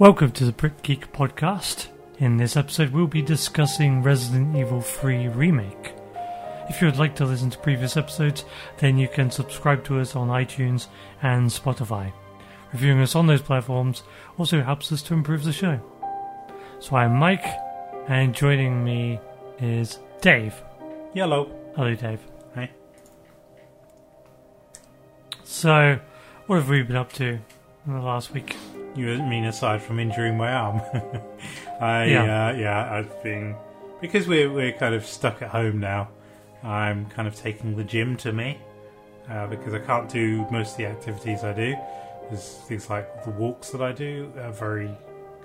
Welcome to the Brit Geek Podcast. In this episode, we'll be discussing Resident Evil 3 Remake. If you would like to listen to previous episodes, then you can subscribe to us on iTunes and Spotify. Reviewing us on those platforms also helps us to improve the show. So I'm Mike, and joining me is Dave. Yellow. Hello, Dave. Hey. So, what have we been up to in the last week? You mean aside from injuring my arm? I Yeah. yeah. Uh, yeah, I've been because we're we're kind of stuck at home now. I'm kind of taking the gym to me uh, because I can't do most of the activities I do. There's things like the walks that I do are very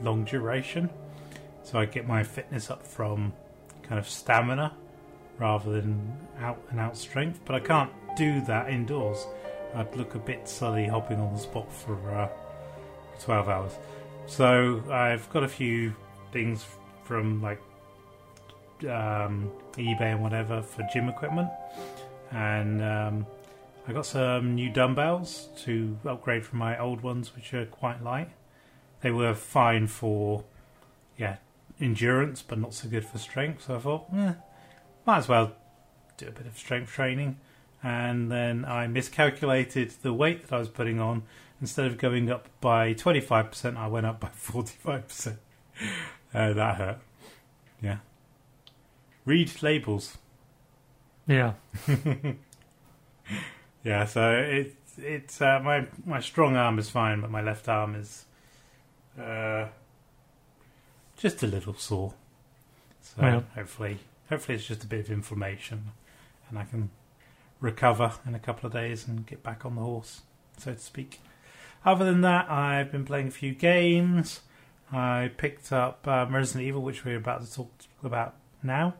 long duration, so I get my fitness up from kind of stamina rather than out and out strength. But I can't do that indoors. I'd look a bit silly hopping on the spot for. Uh, 12 hours. So I've got a few things from like um, eBay and whatever for gym equipment, and um, I got some new dumbbells to upgrade from my old ones, which are quite light. They were fine for yeah endurance, but not so good for strength. So I thought, eh, might as well do a bit of strength training. And then I miscalculated the weight that I was putting on. Instead of going up by 25%, I went up by 45%. Uh, that hurt. Yeah. Read labels. Yeah. Yeah, so it, it's uh, my my strong arm is fine, but my left arm is uh, just a little sore. So Well. hopefully, hopefully it's just a bit of inflammation, and I can recover in a couple of days and get back on the horse, so to speak. Other than that, I've been playing a few games. I picked up um, Resident Evil, which we're about to talk about now.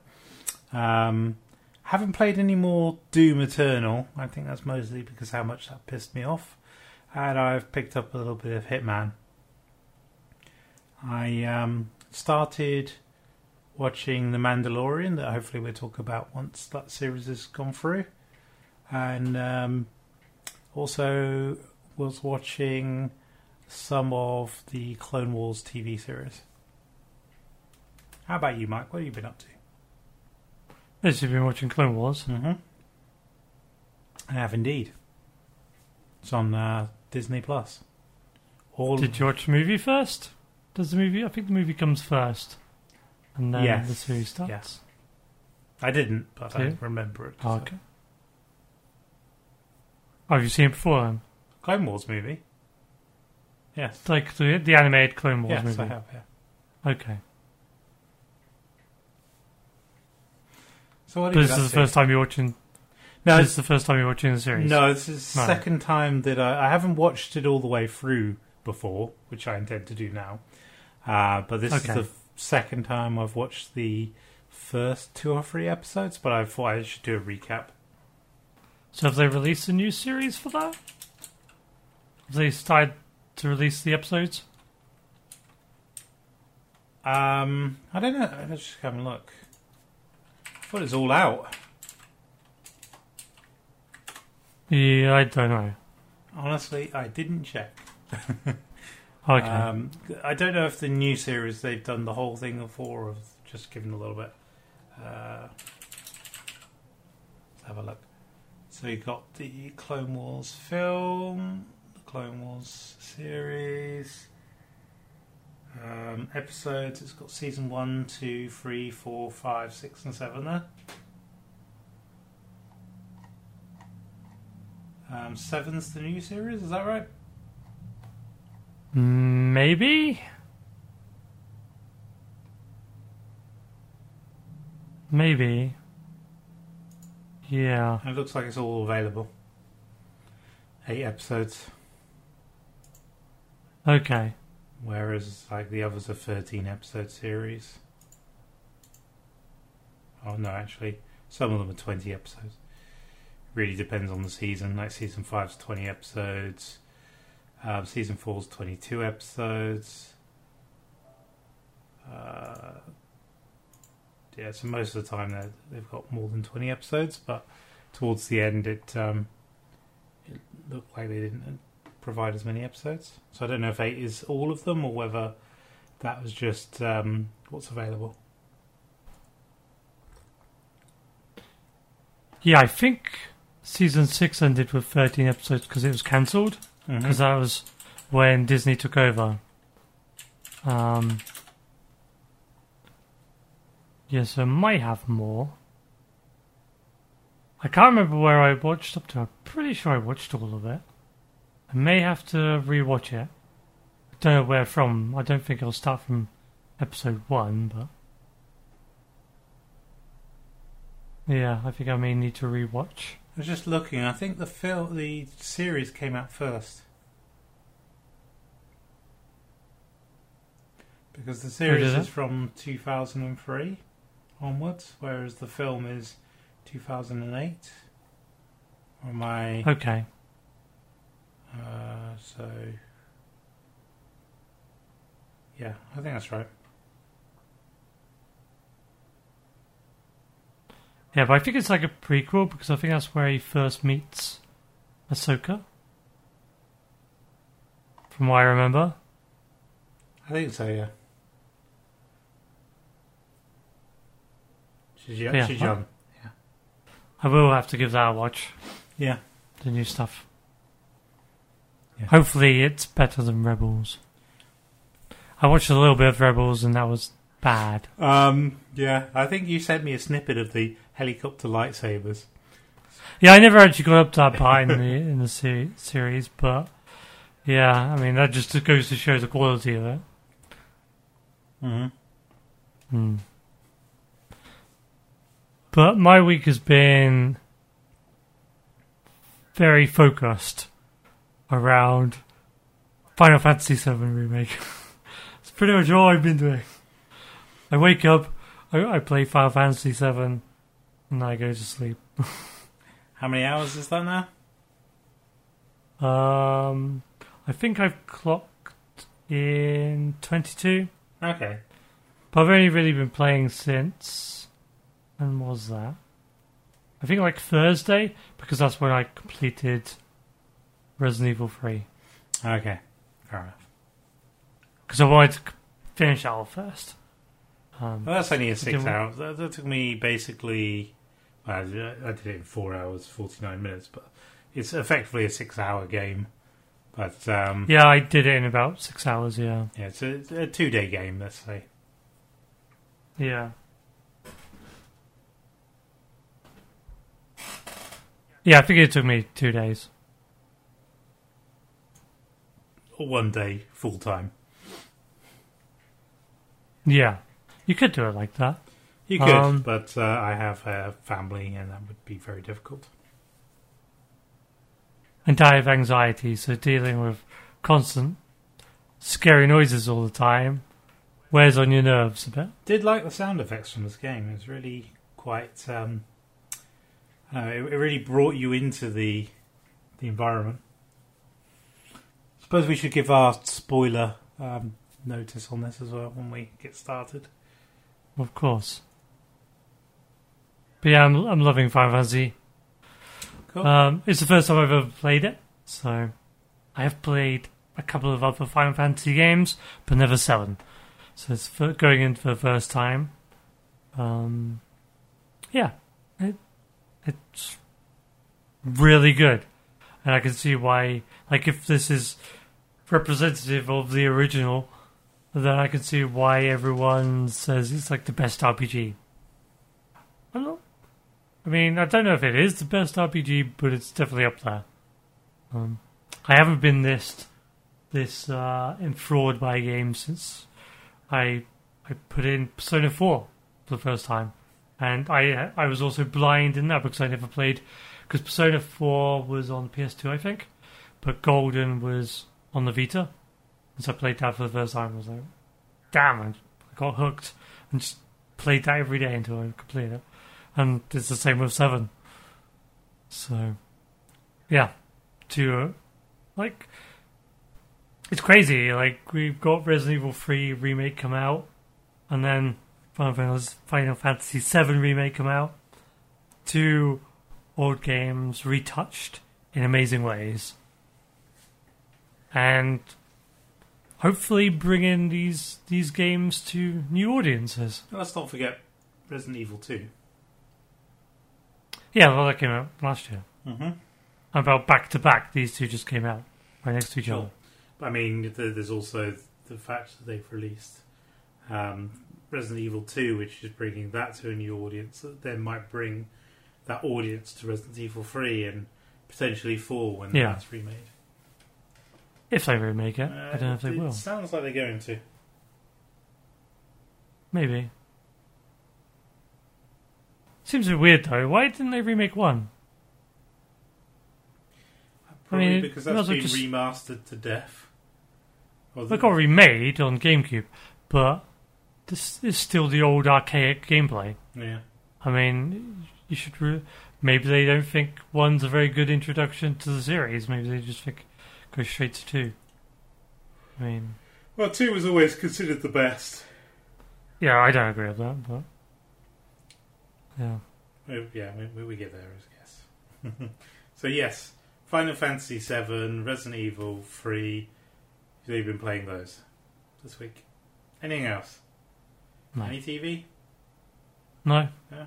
Um, haven't played any more Doom Eternal. I think that's mostly because how much that pissed me off. And I've picked up a little bit of Hitman. I um, started watching The Mandalorian, that hopefully we'll talk about once that series has gone through. And um, also was watching some of the Clone Wars TV series. How about you, Mike? What have you been up to? Yes, you've been watching Clone Wars. Mm-hmm. I have indeed. It's on uh, Disney Plus. All Did you watch the movie first? Does the movie? I think the movie comes first, and then Yes. the series starts. Yes. I didn't, but I remember it. Oh, okay. Oh, have you seen it before? Clone Wars movie. Yes. Like the the animated Clone Wars yes, movie. I have. Yeah. Okay, So what but this is the first time you're watching. No, this is the first time you're watching the series. no, this is the No. second time that I, I haven't watched it all the way through before, which I intend to do now. Uh, but this Okay. is the second time I've watched the first two or three episodes. But I thought I should do a recap. So have they released a new series for that? They started to release the episodes? Um, I don't know. Let's just have a look. I thought it's all out. Yeah, I don't know. Honestly, I didn't check. Okay. Um, I don't know if the new series they've done the whole thing before, or just given a little bit. Uh, let's have a look. So you got the Clone Wars film, Clone Wars series, um, episodes. It's got season one, two, three, four, five, six, and seven there. Um, seven's the new series. Is that right? Maybe? Maybe. Yeah. It looks like it's all available. Eight episodes, Okay. whereas like the others are thirteen episode series. Oh no, actually, some of them are twenty episodes. Really depends on the season. Like season five's twenty episodes. Um, season four's twenty-two episodes. Uh, yeah, so most of the time they've got more than twenty episodes, but towards the end it um, it looked like they didn't provide as many episodes. So I don't know if eight is all of them or whether that was just um, what's available. Yeah, I think season six ended with 13 episodes because it was cancelled. Because that was when Disney took over. Um, yeah, so I might have more. I can't remember where I watched up to. I'm pretty sure I watched all of it. I may have to rewatch it. I don't know where from. I don't think I'll start from episode one, but. Yeah, I think I may need to rewatch. I was just looking. I think the film, the series came out first because the series is from 2003 onwards, whereas the film is 2008. Or am I? Okay. Uh, so yeah, I think that's right. Yeah, but I think it's like a prequel because I think that's where he first meets Ahsoka. From what I remember. I think so. Yeah. She's young. Yeah, she's I- young. I will have to give that a watch, Yeah. the new stuff. Yeah. Hopefully it's better than Rebels. I watched a little bit of Rebels and that was bad. Um. Yeah. I think you sent me a snippet of the helicopter lightsabers. Yeah, I never actually got up to that part in the in the se- series, but yeah, I mean that just goes to show the quality of it. Mm-hmm. Hmm. But my week has been very focused around Final Fantasy VII Remake. It's pretty much all I've been doing. I wake up, I, I play Final Fantasy VII, and I go to sleep. How many hours is that now? Um, I think I've clocked in 22, Okay. but I've only really been playing since. When was that? I think like Thursday, because that's when I completed Resident Evil 3. Okay. Fair enough. Because I wanted to finish that off first. Um, Well, that's only a six hours. That, that took me basically. Well, I did it in four hours, forty nine minutes, but it's effectively a six hour game. But um, yeah, I did it in about six hours, yeah. yeah, it's a, a two day game. Let's say. Yeah. Yeah, I think it took me two days. Or one day full time. Yeah. You could do it like that. You could, Um, but uh, I have a family, and that would be very difficult. And die of anxiety, so dealing with constant scary noises all the time wears on your nerves a bit. Did like the sound effects from this game. It was really quite. Um, I it, it really brought you into the the environment. Suppose we should give our spoiler um, notice on this as well when we get started. Of course. But yeah, I'm, I'm loving Final Fantasy. Cool. Um, it's the first time I've ever played it, so I have played a couple of other Final Fantasy games, but never seven. So it's for going in for the first time. Um, yeah, it, it's really good, and I can see why. Like, if this is representative of the original, then I can see why everyone says it's like the best RPG. I don't know. I mean, I don't know if it is the best RPG, but it's definitely up there. Um, I haven't been this this uh, enthralled by a game since I I put in Persona 4 for the first time, and I I was also blind in that because I never played because Persona 4 was on PS2 I think, but Golden was on the Vita, and so I played that for the first time. I was like, damn, I got hooked and just played that every day until I completed it, and it's the same with Seven. So, yeah, to uh, like it's crazy. Like we've got Resident Evil 3 remake come out, and then Final Fantasy 7 remake come out. Two old games retouched in amazing ways, and hopefully bring in these these games to new audiences. Let's not forget Resident Evil 2. Yeah, well, that came out last year. Mm-hmm. About back to back, these two just came out right next to each Sure. other. I mean, th- there's also the fact that they've released um, Resident Evil 2, which is bringing that to a new audience that then might bring that audience to Resident Evil 3 and potentially 4 when Yeah. that's remade. If they remake it, Uh, I don't know if they it will. sounds like they're going to. Maybe. Seems a bit weird though. Why didn't they remake one? Probably mean, because that's been just- remastered to death. Or They got remade on GameCube, but this is still the old archaic gameplay. yeah. I mean, you should. Re- maybe they don't think one's a very good introduction to the series. Maybe they just think go straight to two. I mean, Well, 2 was always considered the best. yeah, I don't agree with that, but yeah, Oh, Yeah, we, we get there, I guess. so, yes, Final Fantasy 7, Resident Evil 3. You've been playing those this week. Anything else? no, Any TV? no. Yeah.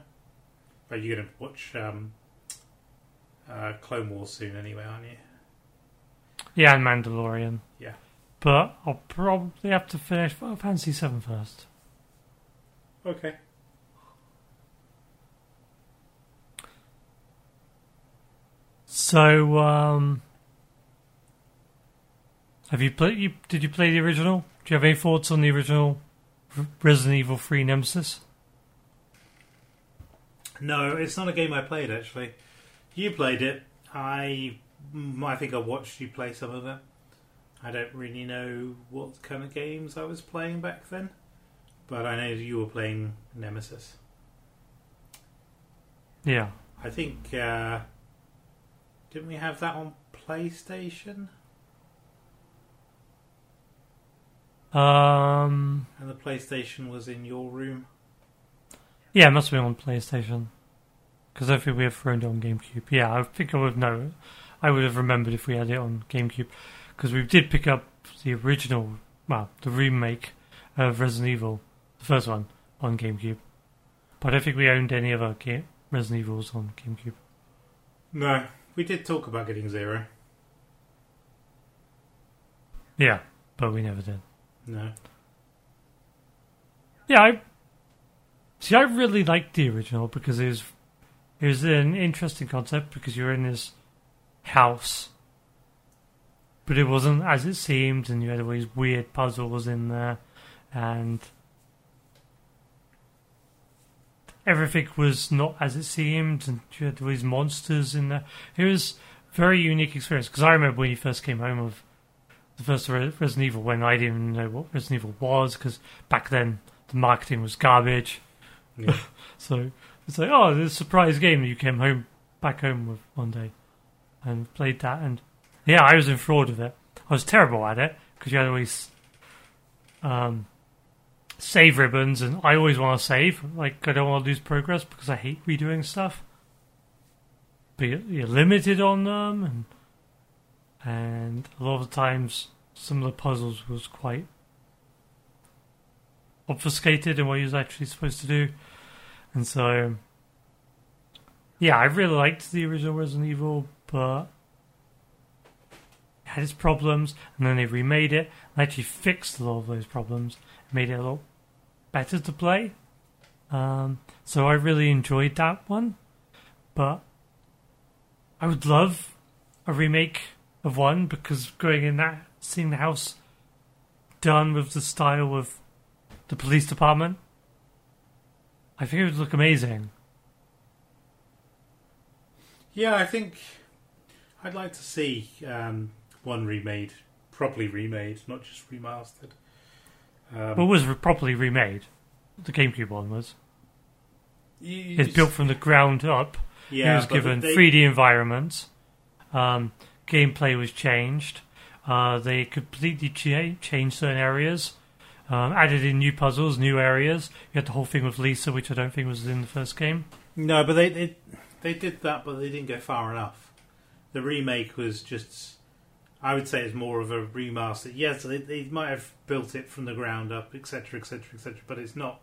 But you're going to watch um, uh, Clone Wars soon anyway, aren't you? Yeah, and Mandalorian. Yeah. But I'll probably have to finish Final Fantasy VII first. Okay. So, um, have you played? You did you play the original? Do you have any thoughts on the original Resident Evil Three Nemesis? No, it's not a game I played actually. You played it. I, I think I watched you play some of it. I don't really know what kind of games I was playing back then, but I know you were playing Nemesis. Yeah, I think uh, didn't we have that on PlayStation? um, And the PlayStation was in your room. yeah, it must have been on PlayStation because I think we have thrown it on GameCube. Yeah, I think I would know. I would have remembered if we had it on GameCube because we did pick up the original, well, the remake of Resident Evil, the first one, on GameCube. But I don't think we owned any other game, Resident Evils on GameCube. No, we did talk about getting Zero. Yeah, but we never did. No, Yeah, I see. I really liked the original because it was it was an interesting concept because you're in this house, but it wasn't as it seemed, and you had all these weird puzzles in there, and everything was not as it seemed, and you had all these monsters in there. It was a very unique experience because I remember when you first came home of the first Re- Resident Evil when I didn't even know what Resident Evil was because back then the marketing was garbage. yeah. So it's like, oh, this surprise game you came home back home with one day and played that, and yeah, I was in fraud with it. I was terrible at it because you had always um, save ribbons, and I always want to save. Like I don't want to lose progress because I hate redoing stuff. But you're, limited on them, and and a lot of times some of the puzzles was quite obfuscated in what he was actually supposed to do. And so yeah, I really liked the original Resident Evil, but it had its problems, and then they remade it and actually fixed a lot of those problems, made it a lot better to play. Um, so I really enjoyed that one, but I would love a remake of one because going in that, seeing the house done with the style of the police department, I think it would look amazing. Yeah, I think I'd like to see um, one remade, properly remade, not just remastered. Um, Well, was properly remade. The GameCube one was. you It's built from the ground up. Yeah, it was given they- 3D environments. Um, gameplay was changed. Uh, they completely cha- changed certain areas. Um, added in new puzzles, new areas. You had the whole thing with Lisa, which I don't think was in the first game. No, but they, they they did that, but they didn't go far enough. The remake was just, I would say, it's more of a remaster. Yes, they, they might have built it from the ground up, etc., etc., etc., but it's not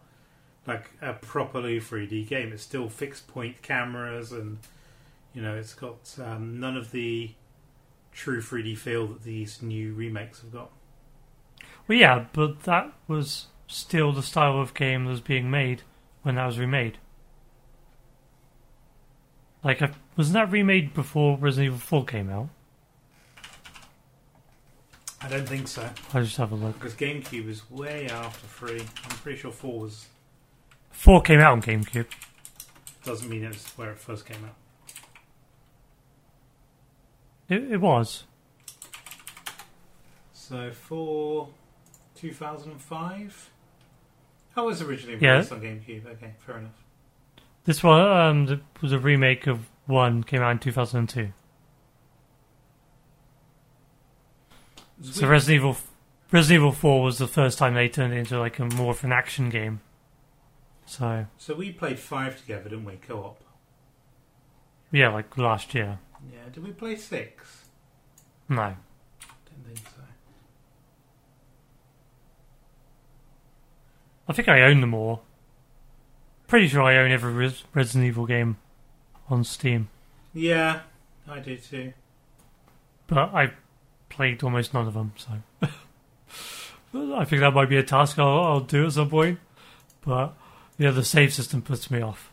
like a properly 3D game. It's still fixed point cameras, and you know, it's got um, none of the true 3D feel that these new remakes have got. Well, yeah, but that was still the style of game that was being made when that was remade. Like, uh, wasn't that remade before Resident Evil 4 came out? I don't think so. I'll just have a look. Because GameCube is way after three. I'm pretty sure four was 4 came out on GameCube. doesn't mean it's where it first came out. It, it was. So for 2005, that was originally Yeah. released on GameCube. Okay, fair enough. This one um, was a remake of 1, came out in 2002. So Resident Evil, Resident Evil 4 was the first time they turned it into like a more of an action game. So, So we played five together, didn't we? Co-op. yeah, like last year. Yeah. Did we play six? No. Didn't think so. I think I own them all. Pretty sure I own every Res- Resident Evil game on Steam, Yeah, I do too. but I played almost none of them. So I think that might be a task I'll, I'll do at some point. But yeah, the save system puts me off.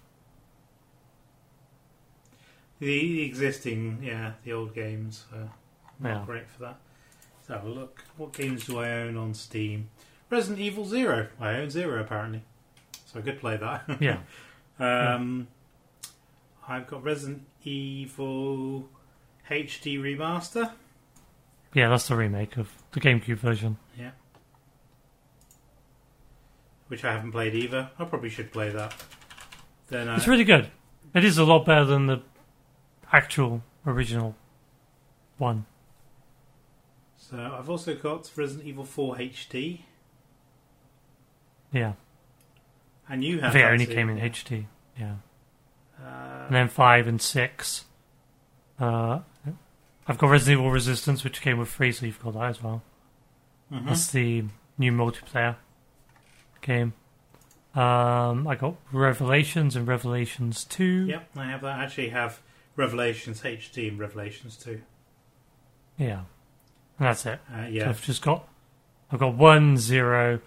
The, existing, yeah, the old games are not Yeah. great for that. Let's have a look. What games do I own on Steam? Resident Evil Zero. I own Zero apparently, so I could play that. Yeah, Um, I've got Resident Evil HD remaster. yeah, that's the remake of the GameCube version. Yeah. Which I haven't played either. I probably should play that. Then I, It's really good. It is a lot better than the actual original one. so I've also got Resident Evil 4 HD, Yeah, and you I have. think it only too, came in yeah. HD. Yeah. And then five and six. Uh, I've got Resident Evil Resistance, which came with free, so you've got that as well. mhm. That's the new multiplayer game. Um, I got Revelations and Revelations Two. Yep, I have that. I actually have Revelations HD and Revelations 2. Yeah, and that's it. Uh, So yeah, I've just got, I've got one, zero,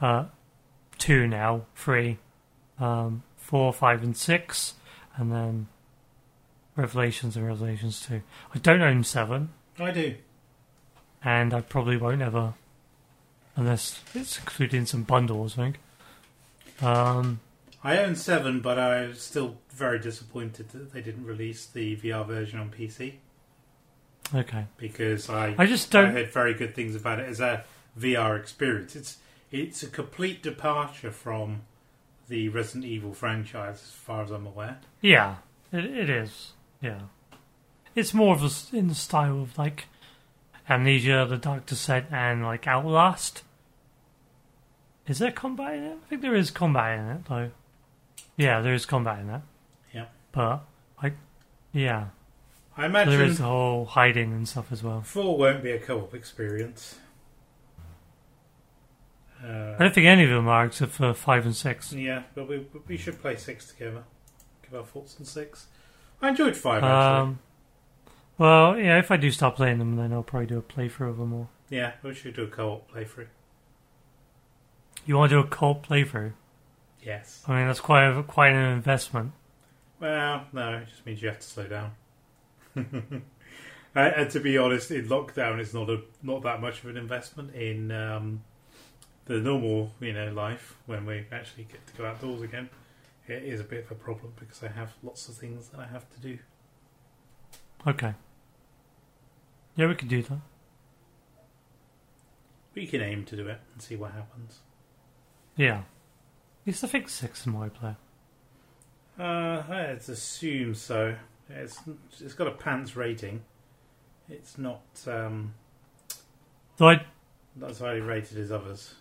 uh, two now, three, um, four, five, and six, and then Revelations and Revelations Two. I don't own seven. I do. and I probably won't ever, unless it's included in some bundles. I think. Um, I own 7, but I'm still very disappointed that they didn't release the VR version on PC okay, because I I just don't. heard very good things about it as a VR experience. It's it's a complete departure from the Resident Evil franchise, as far as I'm aware. Yeah, it, it is. Yeah, it's more of a, in the style of like Amnesia, The Dark Descent, and like Outlast. Is there combat in it? I think there is combat in it, though. Yeah, there is combat in it. Yeah. But like, yeah, I there imagine is the whole hiding and stuff as well. four won't be a co-op experience. I Uh, don't think any of them are except for five and six. yeah, but we we should play six together. Give our thoughts on six. I enjoyed five actually. Um, well, yeah, if I do start playing them, then I'll probably do a playthrough of them all. yeah, we should do a co-op playthrough. You want to do a co-op playthrough? Yes. I mean, that's quite a, quite an investment. Well, no, it just means you have to slow down. and, and to be honest, in lockdown, it's not a not that much of an investment in um, the normal, you know, life when we actually get to go outdoors again. It is a bit of a problem because I have lots of things that I have to do. Okay. Yeah, we could do that. We can aim to do it and see what happens. Yeah. It's the fix six in multiplayer. Uh, I'd assume so. It's it's got a pants rating. It's not um, Though I, not as highly rated as others.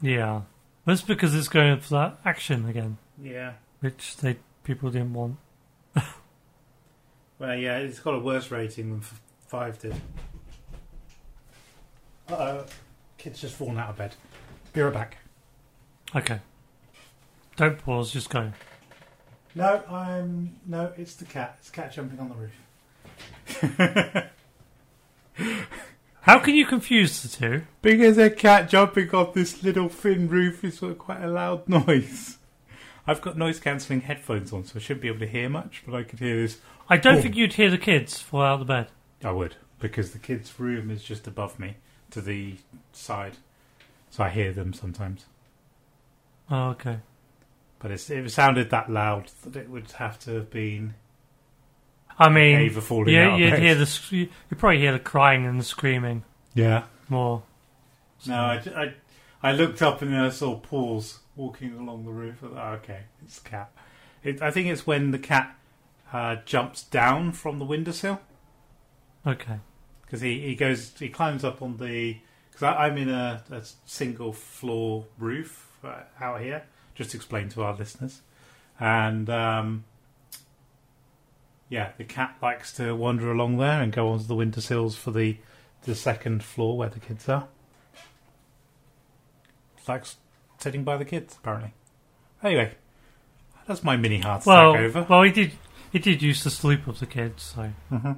Yeah. That's because it's going for that action again, Yeah. which they people didn't want. Well, yeah, it's got a worse rating than f- five did. Uh oh, kid's just fallen out of bed. Be right back. Okay. Don't pause, just go. No, I'm no. It's the cat. It's the cat jumping on the roof. How can you confuse the two? Because a cat jumping off this little thin roof is quite a loud noise. I've got noise cancelling headphones on, so I shouldn't be able to hear much, but I could hear this. I don't Oh. think you'd hear the kids fall out of the bed. I would, because the kids' room is just above me to the side, so I hear them sometimes. Oh, okay. But it's, it sounded that loud that it would have to have been I mean, Ava falling yeah, out you'd bed. hear the sc- you probably hear the crying and the screaming Yeah. more. No, I, I, I looked up and then I saw paws walking along the roof. I thought, oh, okay, it's the cat. It, I think it's when the cat uh, jumps down from the windowsill Okay. because he, he goes he climbs up on the because I'm in a, a single floor roof uh, out here. Just to explain to our listeners, and um, yeah, the cat likes to wander along there and go onto the windowsills for the the second floor where the kids are. Likes sitting by the kids apparently. Anyway, that's my mini heart attack Well, over. well, he did. He did use to sleep with the kids, so hmm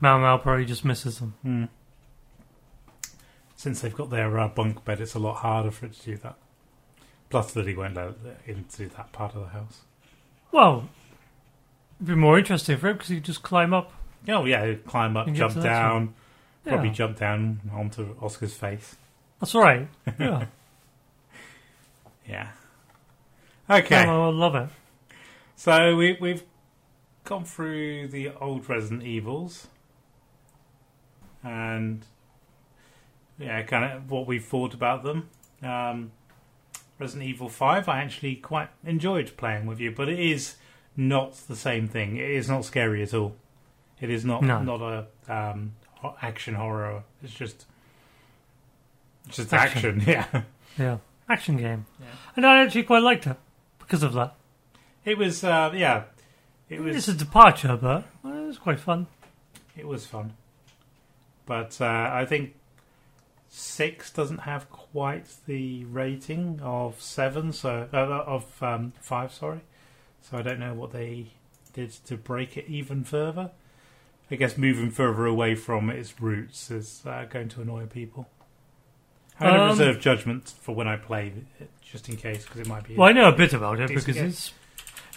Mal Mal probably just misses them. Hmm. Since they've got their uh, bunk bed, it's a lot harder for it to do that. Plus, that he won't let it into that part of the house. Well, it'd be more interesting for him because he'd just climb up. Oh yeah, he'd climb up, And get jump to the next down, probably jump down onto Oscar's face. That's all right. Yeah, Yeah. Okay, Mal love it. so we, we've gone through the old Resident Evils, and yeah, kind of what we thought about them. Um, Resident Evil Five, I actually quite enjoyed playing with you, but it is not the same thing. It is not scary at all. It is not No. not a um, ho- action horror. It's just it's just Action. action. Yeah. Yeah, action game, Yeah. and I actually quite liked it because of that. It was uh, yeah. It was It's a departure, but uh, it was quite fun. It was fun, but uh, I think six doesn't have quite the rating of seven, so uh, of um, five. Sorry, so I don't know what they did to break it even further. I guess moving further away from its roots is uh, going to annoy people. I'm going to Um, reserve judgment for when I play it, just in case, because it might be. Well, I know a bit about it because it's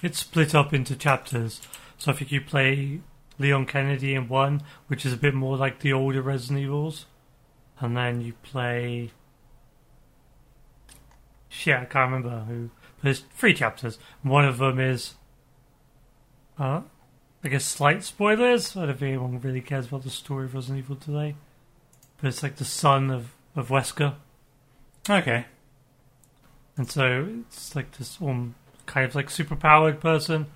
it's split up into chapters. So I think you play Leon Kennedy in one, which is a bit more like the older Resident Evils, and then you play. Shit, I can't remember who. There's three chapters. One of them is. Uh, I guess slight spoilers. I don't think anyone really cares about the story of Resident Evil today. But it's like the son of, of Wesker. okay. And so it's like this um, kind of like superpowered person.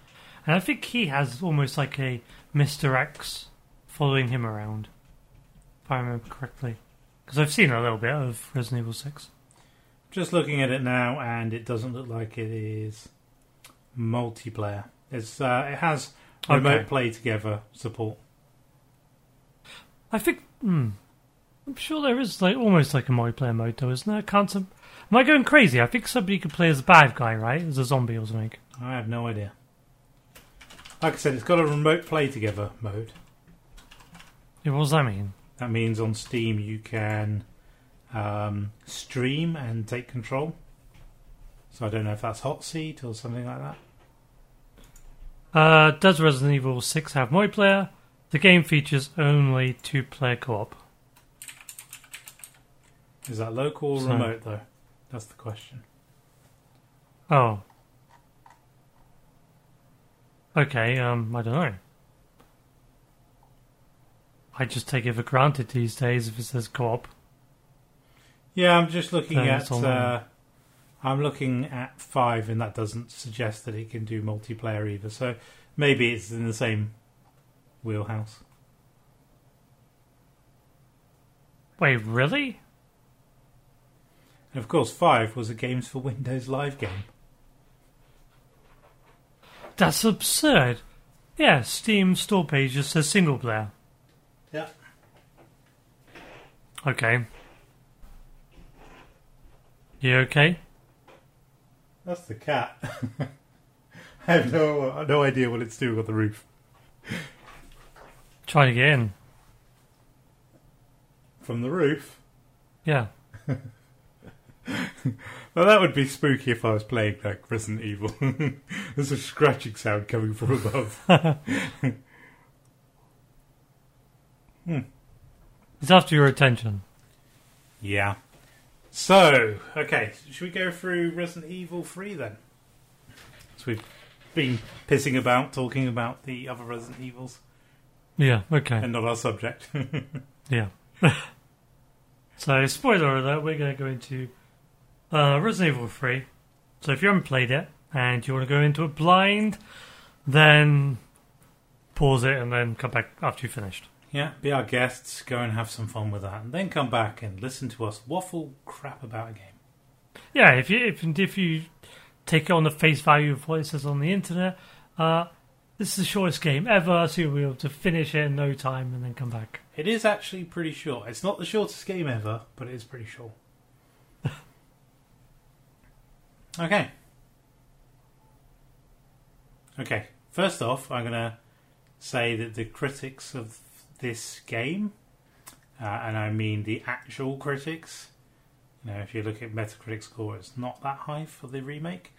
And I think he has almost like a Mr. X following him around. If I remember correctly. Because I've seen a little bit of Resident Evil 6. Just looking at it now, and it doesn't look like it is multiplayer. It's uh, it has remote Okay. play together support. I think. Hmm, I'm sure there is like almost like a multiplayer mode though, isn't there? Can't some. Am I going crazy? I think somebody could play as a bad guy, right? As a zombie or something. I have no idea. Like I said, it's got a remote play together mode. Yeah, what does that mean? That means on Steam you can um, stream and take control. So I don't know if that's hot seat or something like that. Uh, does Resident Evil 6 have multiplayer? The game features only two player co op. Is that local or So- remote though? That's the question. Oh. Okay, um, I don't know. I just take it for granted these days if it says co op. Yeah, I'm just looking at. online. Uh, I'm looking at five, and that doesn't suggest that it can do multiplayer either. So maybe it's in the same wheelhouse. Wait, really? And of course, five was a Games for Windows live game. That's absurd. Yeah, Steam store page just says single player. Yeah. Okay. You okay? That's the cat. I have no no idea what it's doing on the roof. Trying to get in. From the roof? Yeah. Well, that would be spooky if I was playing like Resident Evil. There's a scratching sound coming from above. hmm. It's after your attention. Yeah. So, okay, should we go through Resident Evil 3 then? So we've been pissing about talking about the other Resident Evils Yeah, okay. and not our subject. Yeah. so, spoiler alert, we're going to go into uh, Resident Evil 3. So, if you haven't played it and you want to go into it blind, then pause it and then come back after you've finished. Yeah, be our guests, go and have some fun with that, and then come back and listen to us waffle crap about a game. Yeah, if you if, if you take it on the face value of what it says on the internet, uh, this is the shortest game ever, so you'll be able to finish it in no time and then come back. It is actually pretty short. It's not the shortest game ever, but it is pretty short. okay. Okay. First off, I'm going to say that the critics of this game, uh, and I mean the actual critics, you know, if you look at Metacritic score, it's not that high for the remake.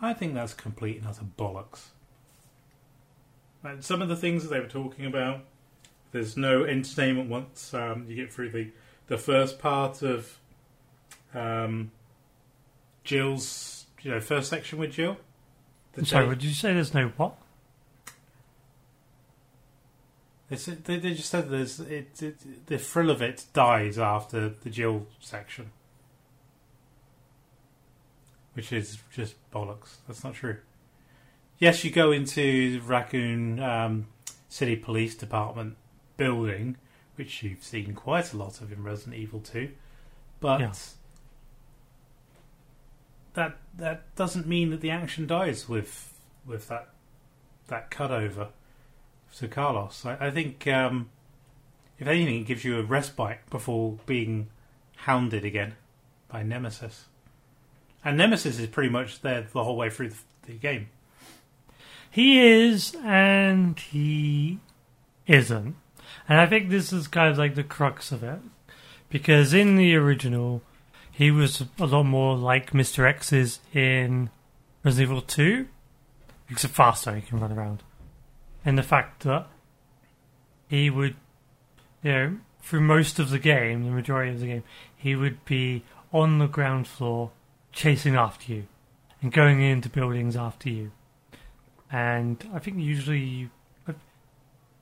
I think that's complete and utter bollocks. And some of the things that they were talking about there's no entertainment once um, you get through the the first part of um, Jill's you know first section with Jill. The I'm sorry, did you say? There's no what? They, they, they just said there's it, it the thrill of it dies after the Jill section, which is just bollocks. That's not true. Yes, you go into Raccoon um, City Police Department building, which you've seen quite a lot of in Resident Evil Two, but Yeah. that that doesn't mean that the action dies with with that that cut to Carlos. I, I think um, if anything, it gives you a respite before being hounded again by Nemesis. And Nemesis is pretty much there the whole way through the, the game. He is, and he isn't. And I think this is kind of like the crux of it. Because in the original, he was a lot more like Mr. X is in Resident Evil 2. Except faster, he can run around. And the fact that he would, you know, through most of the game, the majority of the game, he would be on the ground floor chasing after you and going into buildings after you and I think usually,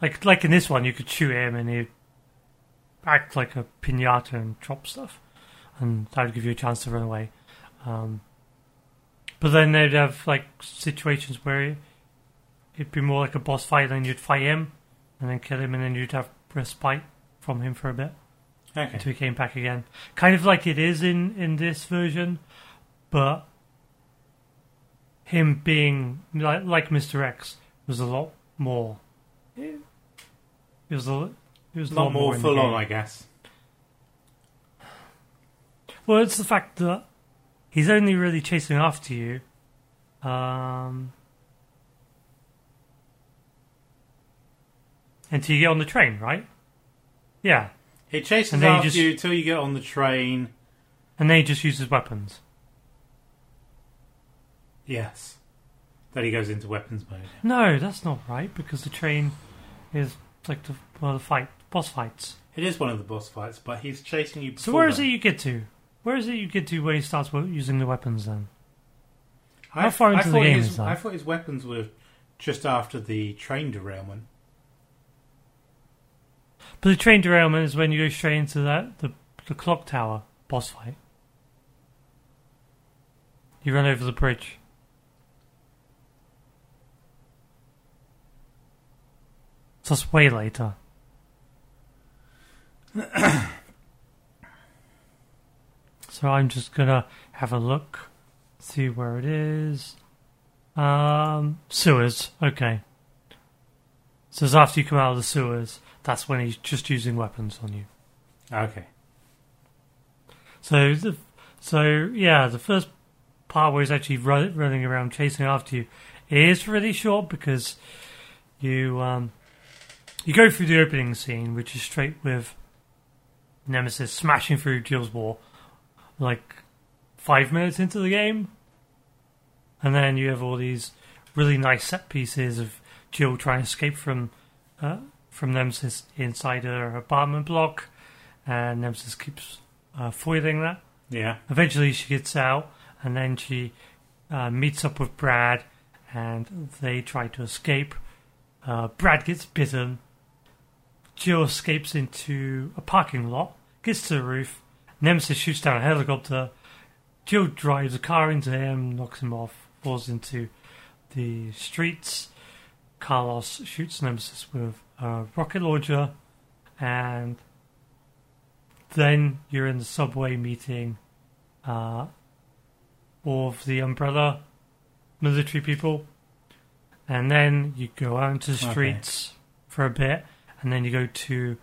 like like in this one, you could shoot him and he'd act like a pinata and drop stuff, and that would give you a chance to run away. Um, but then they'd have like situations where it'd be more like a boss fight, and you'd fight him, and then kill him, and then you'd have respite from him for a bit Okay. until he came back again. Kind of like it is in in this version, but him being like like Mr. X was a lot more. It was a it was A lot lot more the full on. I guess. Well, it's the fact that he's only really chasing after you. Um, until you get on the train, right? Yeah, It chases And then you after just- you until you get on the train. and then he just uses weapons. Yes. Then he goes into weapons mode. No, that's not right because the train is like the well, the fight boss fights. It is one of the boss fights, but he's chasing you. So before where is that. it you get to? Where is it you get to where he starts wo- using the weapons then? I, How far I into the thought game his, is that? I thought his weapons were just after the train derailment. But the train derailment is when you go straight into that the the clock tower boss fight. You run over the bridge. So that's way later. so I'm just gonna have a look, see where it is. Um, sewers. Okay. So it's after you come out of the sewers, that's when he's just using weapons on you. Okay. So, the, so yeah, the first part where he's actually run, running around chasing after you is really short because you um, you go through the opening scene, which is straight with Nemesis smashing through Jill's wall, like five minutes into the game, and then you have all these really nice set pieces of Jill trying to escape from uh, from Nemesis inside her apartment block, and Nemesis keeps uh, foiling that. Yeah. Eventually, she gets out, and then she uh, meets up with Brad, and they try to escape. Uh, Brad gets bitten. Jill escapes into a parking lot, gets to the roof. Nemesis shoots down a helicopter. Jill drives a car into him, knocks him off, falls into the streets. Carlos shoots Nemesis with a rocket launcher, and then you're in the subway meeting uh, all of the Umbrella military people, and then you go out into the Okay. streets for a bit, and then you go to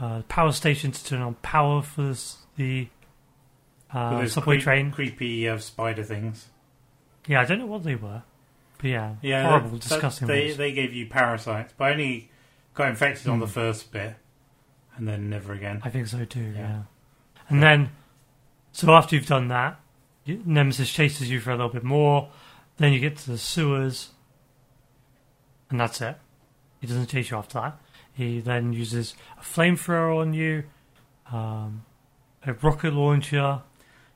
uh, the power station to turn on power for this, the uh, subway creep- train. Creepy uh, spider things. Yeah, I don't know what they were, but yeah, Yeah. horrible, that- that- disgusting. They they gave you parasites, but I only got infected on Hmm. the first bit, and then never again. I think so too. Yeah. Yeah. And then, so after you've done that, Nemesis chases you for a little bit more. Then you get to the sewers, and that's it. He doesn't chase you after that. He then uses a flamethrower on you, um, a rocket launcher.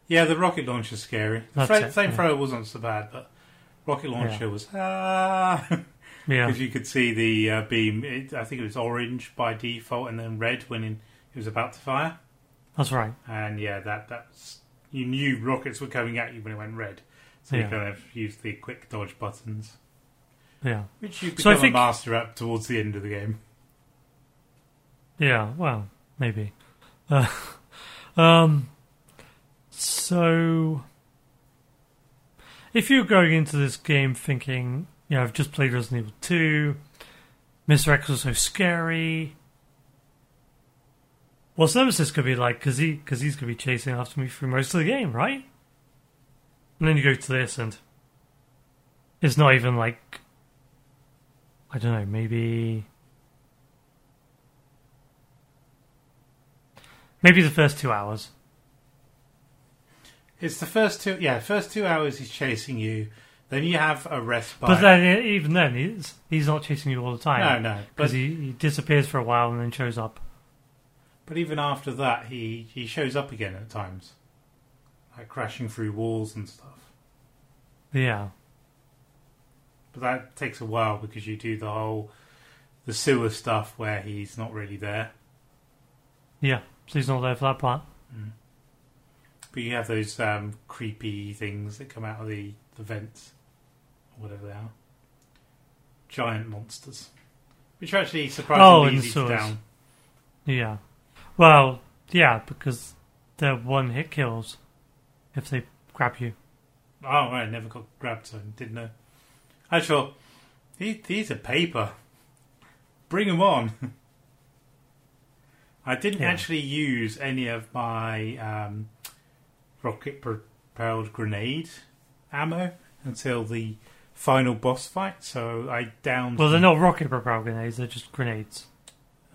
Yeah, the rocket launcher's scary. The it, flamethrower wasn't so bad, but rocket launcher was ah Yeah, because you could see the uh, beam. It, I think it was orange by default, and then red when in, it was about to fire. that's right. And yeah, that that's you knew rockets were coming at you when it went red, so Yeah. you kind of used the quick dodge buttons, Yeah, which you So become think- a master at towards the end of the game. yeah. Well, maybe. Uh, um. So, if you're going into this game thinking, you know, I've just played Resident Evil 2, Mr. X was so scary. What's Nemesis gonna be like? Because he, cause he's gonna be chasing after me through most of the game, right? And then you go to this, and it's not even like I don't know, maybe maybe the first two hours. It's the first two, yeah, first two hours he's chasing you. Then you have a respite. But then, even then, he's he's not chasing you all the time. no, no, because he, he disappears for a while and then shows up. but even after that, he he shows up again at times, like crashing through walls and stuff. Yeah, But that takes a while because you do the whole the sewer stuff where he's not really there. yeah. So he's not there for that part. Mm. But you have those um, creepy things that come out of the, the vents, or whatever they are. Giant monsters, which are actually Oh, surprisingly in the easy to down. Yeah. Well, yeah, because they're one hit kills if they grab you. Oh, right, never got grabbed, so I didn't know. I thought, these, these are paper. Bring them on. I didn't Yeah. actually use any of my um, rocket propelled grenade ammo until the final boss fight, so I downed. Well, they're not rocket propelled grenades; they're just grenades.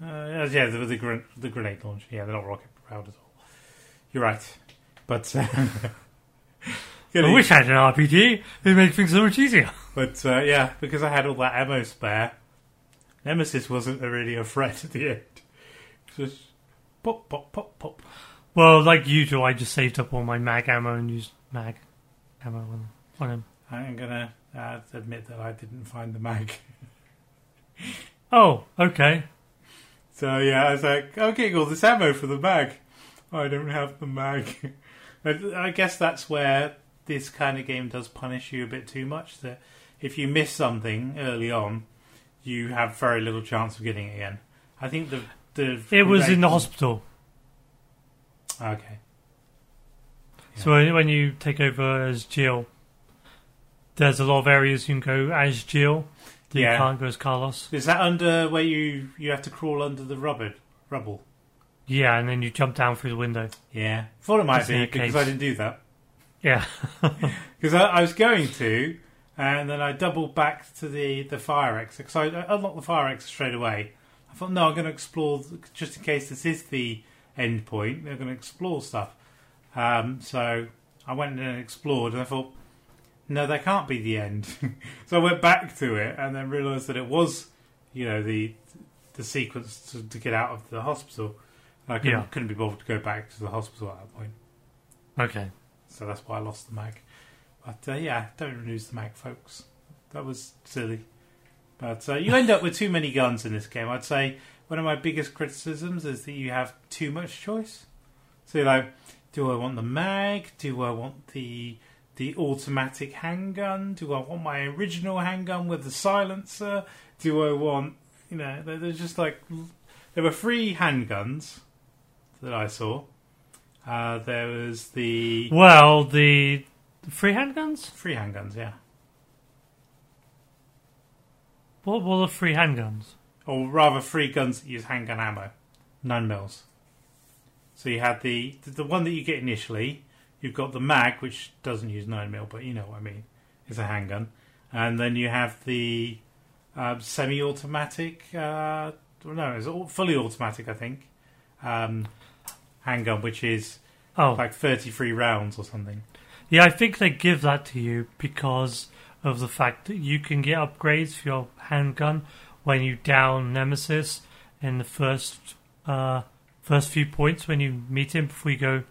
Uh, yeah, the, the, gren- the grenade launcher. Yeah, they're not rocket propelled at all. You're right. But. Uh, I wish I had an RPG. It'd make things so much easier. But uh, yeah, because I had all that ammo spare, Nemesis wasn't really a threat at the end. Just pop, pop, pop, pop. Well, like usual, I just saved up all my mag ammo and used mag ammo on, on him. I'm gonna uh, admit that I didn't find the mag. Oh, okay. So yeah, I was like, getting all this ammo for the mag. I don't have the mag. I I guess that's where this kind of game does punish you a bit too much. That if you miss something early on, you have very little chance of getting it again. I think the the It was in the hospital. Okay. So when, when you take over as Jill, there's a lot of areas you can go as Jill. that Yeah. You can't go as Carlos. Is that under where you you have to crawl under the rubber rubble? Yeah, and then you jump down through the window. Yeah, thought it might be because case. I didn't do that. Yeah. Because I, I was going to, and then I doubled back to the, the fire exit. Because I, I unlocked the fire exit straight away. I thought, no, I'm going to explore, just in case this is the end point, they're going to explore stuff. Um, so I went and explored, and I thought, no, that can't be the end. so I went back to it, and then realised that it was, you know, the the sequence to, to get out of the hospital. And I couldn't, Yeah. couldn't be bothered to go back to the hospital at that point. Okay. So that's why I lost the mag. But uh, yeah, don't lose the mag, folks. That was silly. But uh, you end up with too many guns in this game. I'd say one of my biggest criticisms is that you have too much choice. So you're like, do I want the mag? Do I want the the automatic handgun? Do I want my original handgun with the silencer? Do I want you know? There's just like there were three handguns that I saw. Uh, there was the Well, the, the free handguns? Free handguns, yeah. What were the free handguns? Or rather, free guns that use handgun ammo. Nine mils. So you had the the one that you get initially. You've got the mag, which doesn't use nine mil, but you know what I mean. It's a handgun, and then you have the uh, semi-automatic. Uh, no, it's all fully automatic, I think. Um, handgun, which is Oh, like thirty-three rounds or something. yeah, I think they give that to you because of the fact that you can get upgrades for your handgun when you down Nemesis in the first uh, first few points when you meet him before you go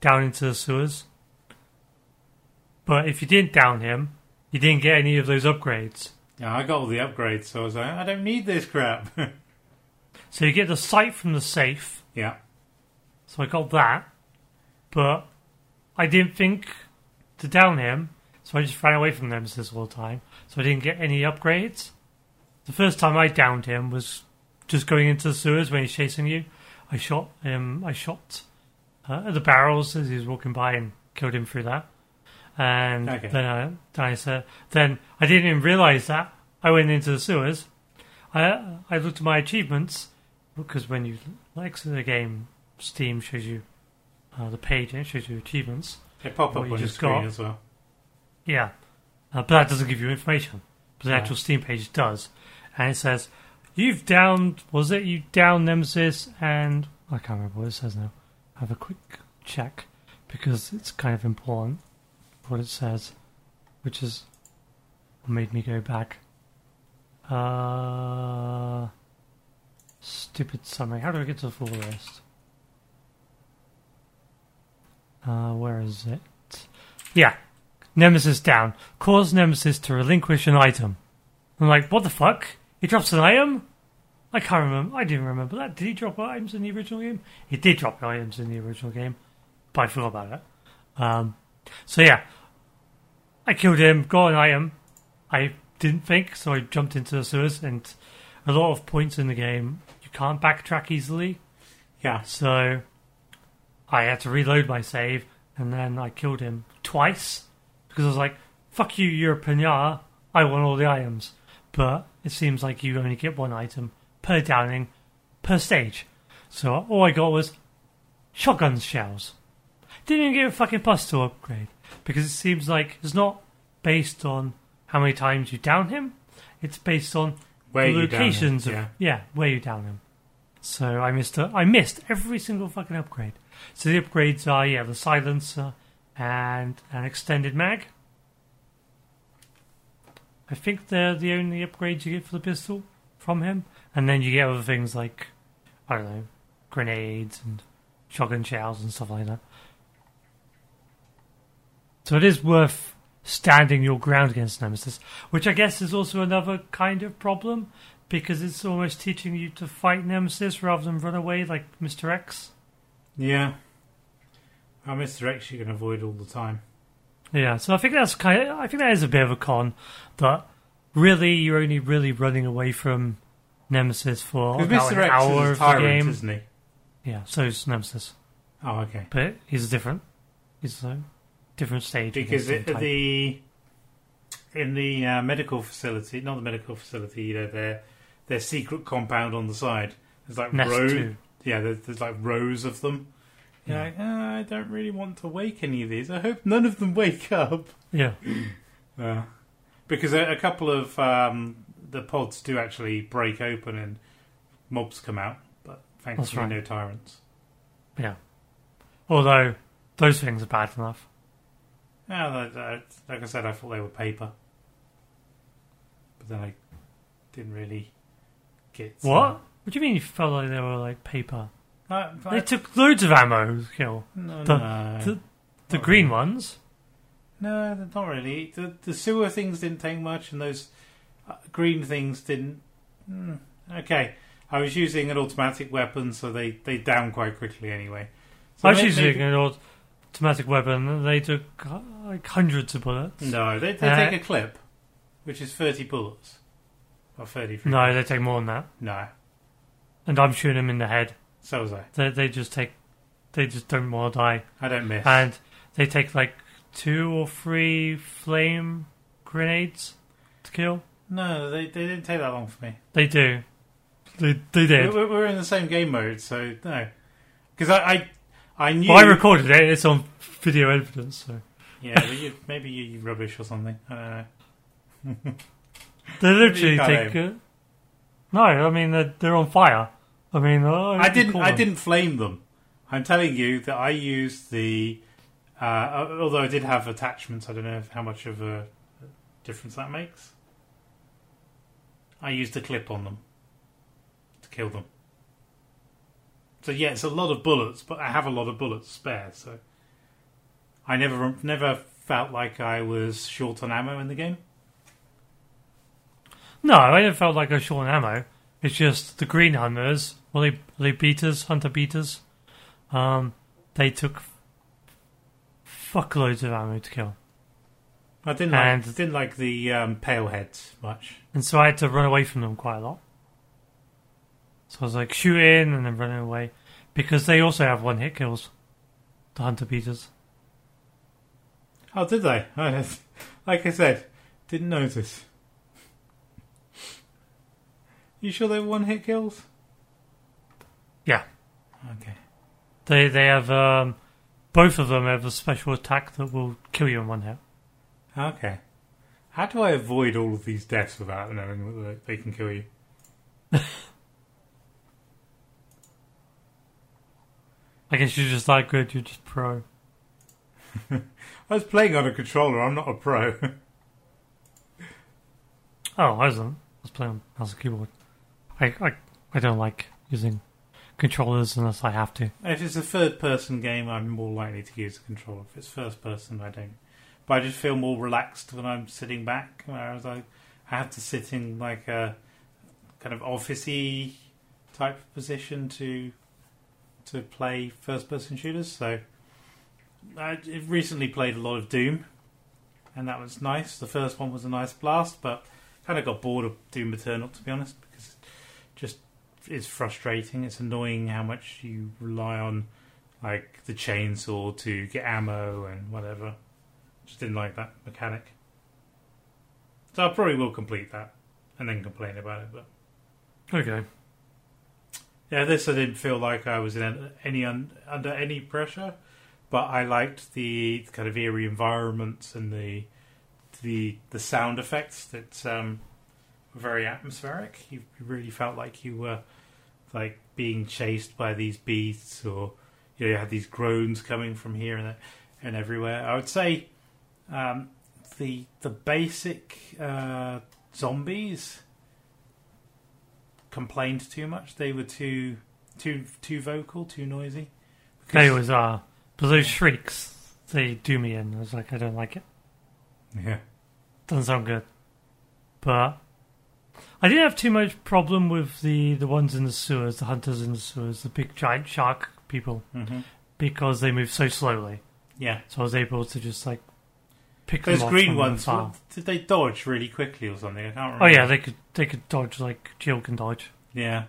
down into the sewers. But if you didn't down him, you didn't get any of those upgrades. Yeah, I got all the upgrades, so I was like, I don't need this crap. So you get the sight from the safe. yeah. So I got that, but I didn't think to down him, so I just ran away from Nemesis all the time. So I didn't get any upgrades. The first time I downed him was just going into the sewers when he's chasing you. I shot him. I shot uh, at the barrels as he was walking by and killed him through that. And Okay. then I, then I said, then I didn't even realize that I went into the sewers. I I looked at my achievements because when you exit the game, Steam shows you uh, the page and it shows you achievements. They pop up on you your screen got. as well. Yeah, uh, but that doesn't give you information. But the Right. actual Steam page does, and it says you've downed. Was it you downed Nemesis and I can't remember what it says now. Have a quick check because it's kind of important what it says, which is made me go back. Uh, stupid summary. How do I get to the full list? Uh, where is it? Yeah, Nemesis down. Cause Nemesis to relinquish an item. I'm like, what the fuck? He drops an item? I can't remember. I didn't remember that. Did he drop items in the original game? He did drop items in the original game, but I forgot about it. Um, so yeah, I killed him, got an item. I didn't think, so I jumped into the sewers, and a lot of points in the game you can't backtrack easily. Yeah. So I had to reload my save, and then I killed him twice because I was like, "Fuck you, you're a pinata. I want all the items." But it seems like you only get one item per downing per stage. So all I got was shotgun shells. Didn't even get a fucking plus to upgrade because it seems like it's not based on how many times you down him. It's based on Where the you down him, locations of yeah. yeah where you down him. So I missed a, I missed every single fucking upgrade. So the upgrades are yeah the silencer and an extended mag. I think they're the only upgrades you get for the pistol from him, and then you get other things like I don't know grenades and shotgun shells and stuff like that. So it is worth standing your ground against Nemesis, which I guess is also another kind of problem because it's almost teaching you to fight Nemesis rather than run away like Mr. X. Yeah. Oh, Mr. X you can avoid all the time. Yeah, so I think that's kind of, I think that is a bit of a con that really you're only really running away from Nemesis for about Mr. an X hour is a of the tyrant, game. isn't he? Yeah, so is Nemesis, Oh, okay. but he's different. He's a different stage. Because it, the in the uh, medical facility, not the medical facility, you know, their their secret compound on the side. There's like Nest rows. too. Yeah, there's, there's like rows of them. You're Yeah. like, "Ah, I don't really want to wake any of these. I hope none of them wake up. Yeah, Uh, because a, a couple of um, the pods do actually break open and mobs come out, but thankfully right. no tyrants. yeah. Although those things are bad enough. Yeah, like, like I said, I thought they were paper, but then I didn't really get What? What do you mean you felt like they were like paper? They I, took loads of ammo to kill. no, the- no, the- The green really. ones. no, not really. The the sewer things didn't take much, and those uh, green things didn't. Mm, okay, I was using an automatic weapon, so they they down quite quickly anyway. So I was using maybe- an automatic weapon and they took like hundreds of bullets. No, they, they Uh, take a clip, which is 30 bullets. Or 33. No, they take more than that. No, And I'm shooting them in the head. So was I. They, they just take, they just don't want to die. I don't miss. And they take like two or three flame grenades to kill. no, they, they didn't take that long for me. They do. They, they did. We're, we're in the same game mode, so no. Because I, I, I knew. Well, I recorded it. It's on video evidence. So Yeah, but you, maybe you rubbish or something. I don't know. they literally take. Uh, no, I mean they're, they're on fire. I mean, oh, I didn't. I didn't flame them. I'm telling you that I used the. Uh, although I did have attachments, I don't know how much of a difference that makes. I used a clip on them to kill them. So yeah, it's a lot of bullets, but I have a lot of bullets spare. So I never, never felt like I was short on ammo in the game. No, I never felt like I was short on ammo. It's just the green hunters, well, they they betas, hunter betas. Um, they took fuckloads of ammo to kill, I didn't And- like, didn't like the um, pale heads much. and so I had to run away from them quite a lot. So I was like shooting and then running away because they also have one hit kills. The hunter betas. Oh, did they? like I said, didn't notice. You sure they were one hit kills? Yeah, Okay. they they have um, both of them have a special attack that will kill you in one hit. Okay. How do I avoid all of these deaths without knowing that they can kill you? I guess you're just that good. You're just pro. I was playing on a controller. I'm not a pro. Oh, I wasn't. I was playing on mouse and keyboard. I, I, I don't like using controllers unless I have to. if it's a third-person game, I'm more likely to use a controller. If it's first-person, I don't. But I just feel more relaxed when I'm sitting back. Whereas I, I have to sit in like a kind of officey type position to to play first-person shooters. So I recently played a lot of Doom, and that was nice. The first one was a nice blast, but kind of got bored of Doom Eternal to be honest, is frustrating. It's annoying how much you rely on like the chainsaw to get ammo and whatever. Just didn't like that mechanic. So I probably will complete that and then complain about it. But Okay. yeah, this I didn't feel like I was in any un, under any pressure, but I liked the kind of eerie environments and the the the sound effects that um, were very atmospheric. You, you really felt like you were like being chased by these beasts, or you know, you had these groans coming from here and and everywhere. I would say um, the the basic uh, zombies complained too much. They were too too too vocal, too noisy. They always are. But those shrieks, they do me in. I was like, I don't like it. yeah. Doesn't sound good. But I didn't have too much problem with the, the ones in the sewers, the hunters in the sewers, the big giant shark people, hmm because they move so slowly. Yeah. So I was able to just like pick Those them green ones, what, did they dodge really quickly or something? I can't remember. Oh yeah, they could they could dodge like Jill can dodge. Yeah.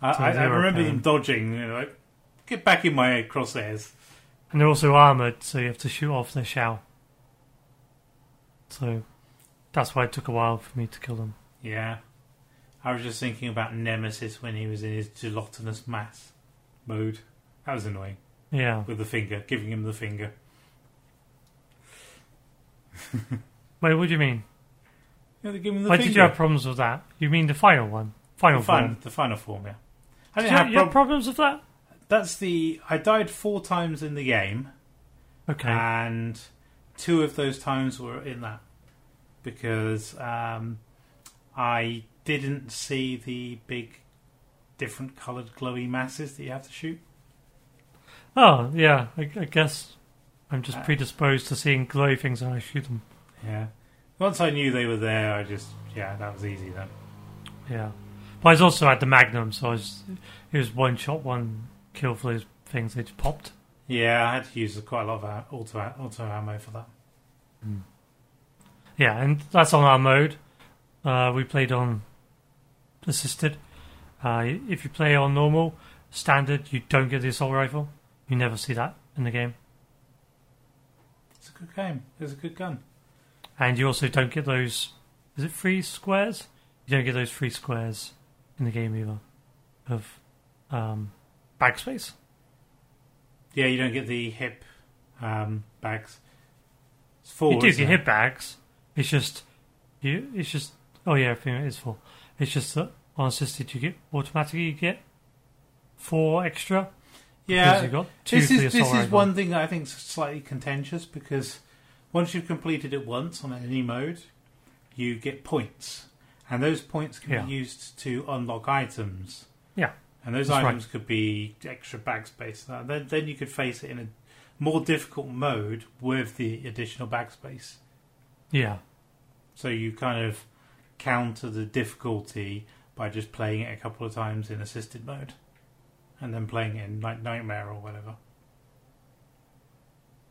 I, So I, I remember them dodging, you know, like, get back in my crosshairs. And they're also armored, so you have to shoot off their shell. So that's why it took a while for me to kill them. Yeah. I was just thinking about Nemesis when he was in his gelatinous mass mode. That was annoying. Yeah. With the finger, giving him the finger. Wait, what do you mean? Yeah, they give him the Why finger. did you have problems with that? You mean the final one? Final the, form? the final form, yeah. I Did didn't you, have you have problems with that? That's the. I died four times in the game, Okay. and two of those times were in that because um, I didn't see the big, different coloured glowy masses that you have to shoot. oh, yeah. I, I guess I'm just Uh, predisposed to seeing glowy things when I shoot them. Yeah. Once I knew they were there, I just yeah, that was easy then. Yeah. But I was also at the Magnum, so I was, it was one shot, one kill for those things. They just popped. Yeah, I had to use quite a lot of auto auto ammo for that. Yeah, and that's on our mode. Uh, we played on assisted. Uh, if you play on normal, standard, you don't get the assault rifle. You never see that in the game. It's a good game. It's a good gun. And you also don't get those. Is it three squares? You don't get those three squares in the game either. Of um, backspace. Yeah, you don't get the hip um, bags. It's full. you do get hit bags. It's just you. It's just oh yeah, everything is full. It's just that on assisted you get automatically you get four extra. Yeah, you got two this is this is one thing that I think is slightly contentious because once you've completed it once on any mode, you get points, and those points can Yeah. be used to unlock items. Yeah, And those That's right. items could be extra bag space. Then, then you could face it in a more difficult mode with the additional bag space. Yeah, So you kind of counter the difficulty by just playing it a couple of times in assisted mode, and then playing it in like Nightmare or whatever.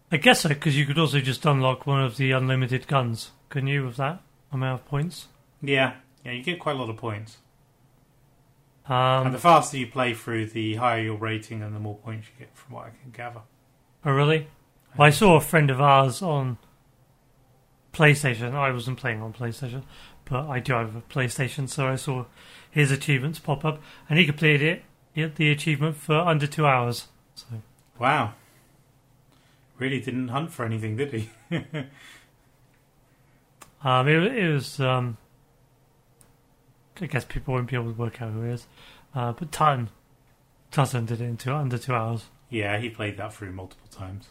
I guess so because you could also just unlock one of the unlimited guns, couldn't you? With that amount of points. Yeah, yeah, you get quite a lot of points. Um, and the faster you play through, the higher your rating and the more points you get, from what I can gather. oh really? Well, I saw a friend of ours on PlayStation. I wasn't playing on PlayStation, but I do have a PlayStation, so I saw his achievements pop up, and he completed it. He had the achievement for under two hours. So Wow. Really didn't hunt for anything, did he? um, it, it was. Um, I guess people won't be able to work out who he is, uh, but Tutton, Tutton did it in two, under two hours. yeah, he played that through multiple times.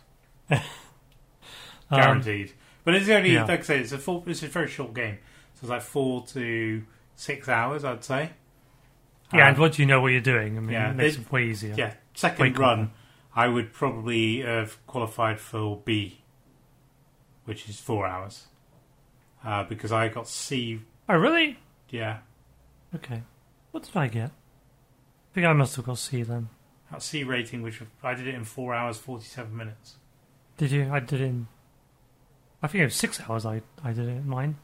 Um, Guaranteed. But it's only, yeah. like I say, it's a, full, it's a very short game. So it's like four to six hours, I'd say. Yeah, Um, and once you know what you're doing, I mean, yeah, it makes it way easier. Yeah, Way second quicker. run, I would probably have qualified for B, which is four hours. Uh, because I got C, Oh, really? yeah, Okay. What did I get? I think I must have got C then. got C rating, which I did it in four hours, 47 minutes. Did you? I did it in. I think it was six hours. I I did it in mine.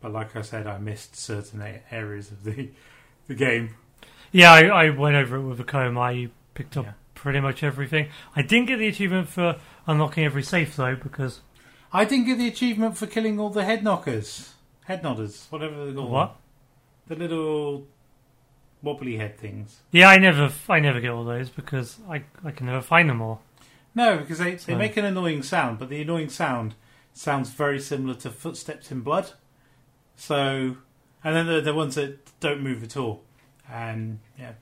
But like I said, I missed certain areas of the the game. Yeah, I, I went over it with a comb. I picked up Yeah. pretty much everything. I didn't get the achievement for unlocking every safe though because I didn't get the achievement for killing all the head knockers, head nodders, whatever they're called. what? The little wobbly head things. Yeah, I never I never get all those because I I can never find them all. No, because they, they make an annoying sound, but the annoying sound sounds very similar to footsteps in blood. So and then the the ones that don't move at all. And yeah,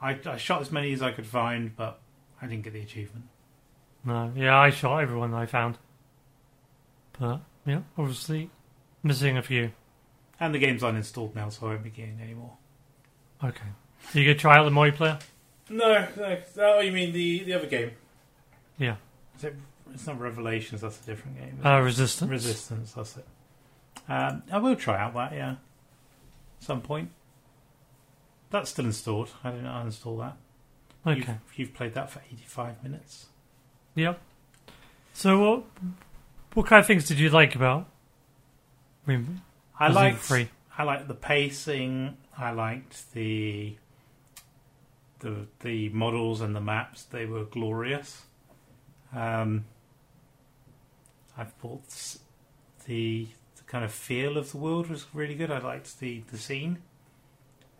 I I shot as many as I could find, but I didn't get the achievement. No, yeah, I shot everyone I found. But, yeah, obviously missing a few. And the game's uninstalled now, so I won't be getting any more. Okay. So you gonna try out the multiplayer? No, no. Oh, you mean the the other game? Yeah. Is it, it's not Revelations. That's a different game. Uh. Resistance. Resistance. That's it. Um, I will try out that. Yeah, some point. That's still installed. I didn't uninstall that. Okay. You've, you've played that for eighty-five minutes. Yeah. So what what kind of things did you like about I Resident liked. Evil Three? I liked the pacing. I liked the the the models and the maps. They were glorious. Um, I thought the, the kind of feel of the world was really good. I liked the the scene,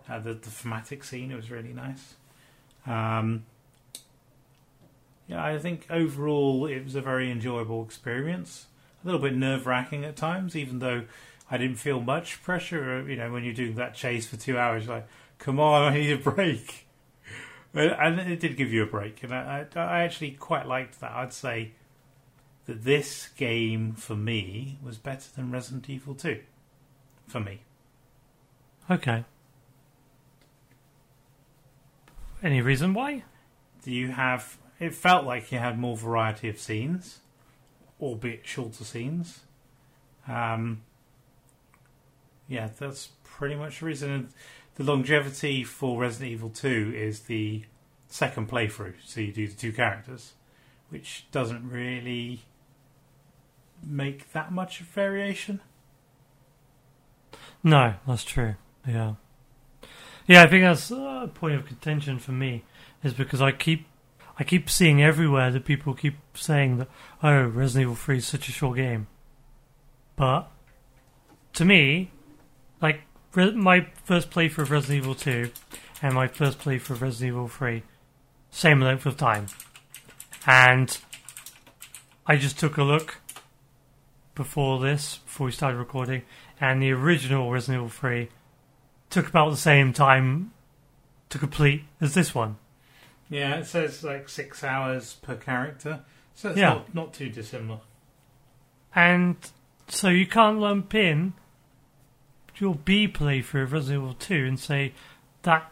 uh, the the thematic scene. It was really nice. Um, yeah, I think overall it was a very enjoyable experience. A little bit nerve wracking at times, even though I didn't feel much pressure. uh, You know, when you're doing that chase for two hours, like, come on, I need a break. And- it did give you a break, and I, I, I actually quite liked that. I'd say that this game for me was better than Resident Evil 2. For me, Okay. Any reason why? do you have? It felt like you had more variety of scenes, albeit shorter scenes. Um, yeah, that's pretty much the reason. The longevity for Resident Evil 2 is the second playthrough, so you do the two characters, which doesn't really make that much of variation. No, that's true. Yeah. Yeah, I think that's a point of contention for me is because I keep I keep seeing everywhere that people keep saying that oh, Resident Evil 3 is such a short game. But to me, like re- my first playthrough of Resident Evil 2 and my first playthrough of Resident Evil 3 same length of time. And I just took a look before this, before we started recording, and the original Resident Evil 3 took about the same time to complete as this one. Yeah, it says like six hours per character, so it's Yeah. not, not too dissimilar. And so you can't lump in your B playthrough of Resident Evil 2 and say that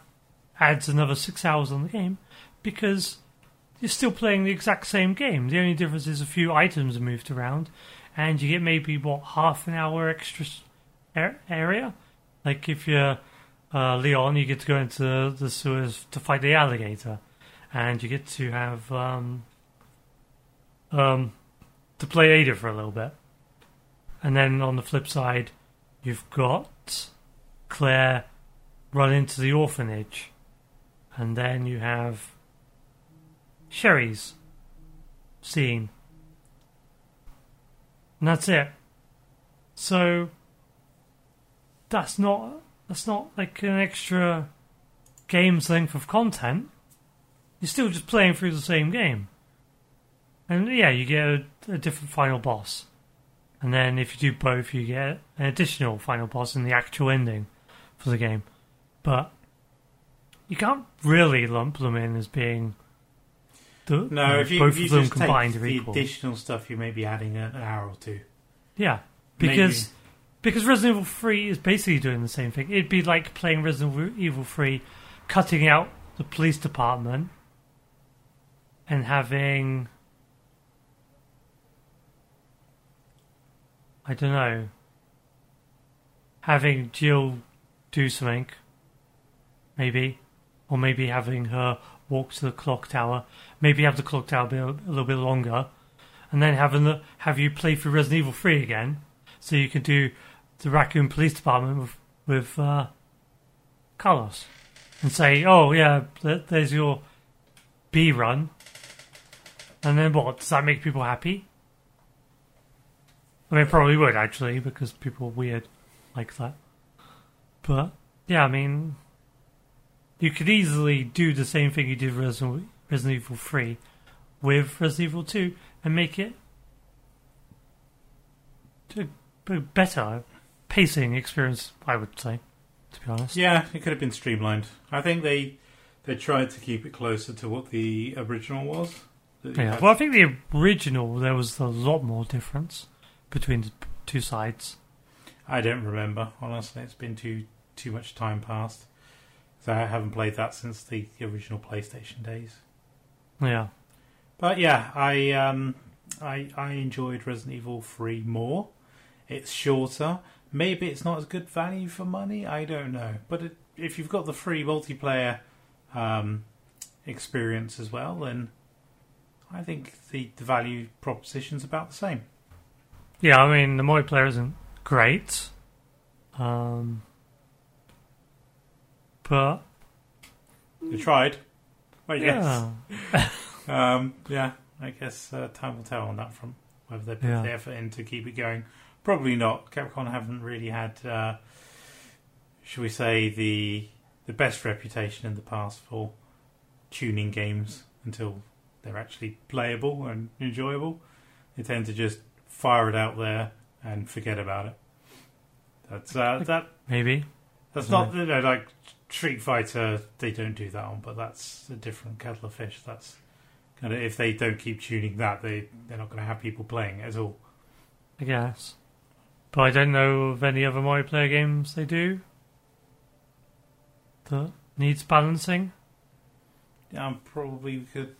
adds another six hours on the game because you're still playing the exact same game. The only difference is a few items are moved around and you get maybe, what, half an hour extra area? Like if you're uh, Leon, you get to go into the sewers to fight the alligator and you get to have um, um, to play Ada for a little bit. And then on the flip side, you've got Claire run into the orphanage. And then you have Sherry's scene. And that's it. So that's not that's not like an extra game's length of content. You're still just playing through the same game. And yeah, you get a, a different final boss. And then if you do both, you get an additional final boss in the actual ending for the game. But you can't really lump them in as being the, No, you know, if you, both if you of them just combined take are the equal. additional stuff, you may be adding an hour or two. Yeah, because because Resident Evil Three is basically doing the same thing. It'd be like playing Resident Evil Three, cutting out the police department and having I don't know having Jill do something, maybe, or maybe having her walk to the clock tower. Maybe have the clock tower be a, a little bit longer, and then having the have you play through Resident Evil Three again, so you can do the Raccoon Police Department with with uh, Carlos, and say, oh yeah, there's your B run, and then what? Does that make people happy? I mean, probably would actually, because people are weird like that. But yeah, I mean, you could easily do the same thing you did with Resident, Resident Evil 3 with Resident Evil 2 and make it a better. pacing experience, I would say, to be honest. Yeah, it could have been streamlined. I think they they tried to keep it closer to what the original was. Yeah. Well, I think the original there was a lot more difference between the two sides. I don't remember honestly. It's been too too much time past. 'Cause I haven't played that since the original PlayStation days. Yeah. But yeah, I um, I I enjoyed Resident Evil Three more. It's shorter. Maybe it's not as good value for money. I don't know. But it, if you've got the free multiplayer um, experience as well, then I think the, the value proposition's about the same. Yeah, I mean the multiplayer isn't great, um, but You tried. I guess. yeah, Um, yeah, I guess uh, time will tell on that front whether they put Yeah. the effort in to keep it going. Probably not. Capcom haven't really had, uh, shall we say, the the best reputation in the past for tuning games until they're actually playable and enjoyable. They tend to just fire it out there and forget about it. That's uh, that. maybe. That's not you know, like Street Fighter. They don't do that on, but that's a different kettle of fish. That's kind of if they don't keep tuning that, they they're not going to have people playing it at all. I guess, but I don't know of any other multiplayer games they do that needs balancing. Yeah, um, probably we could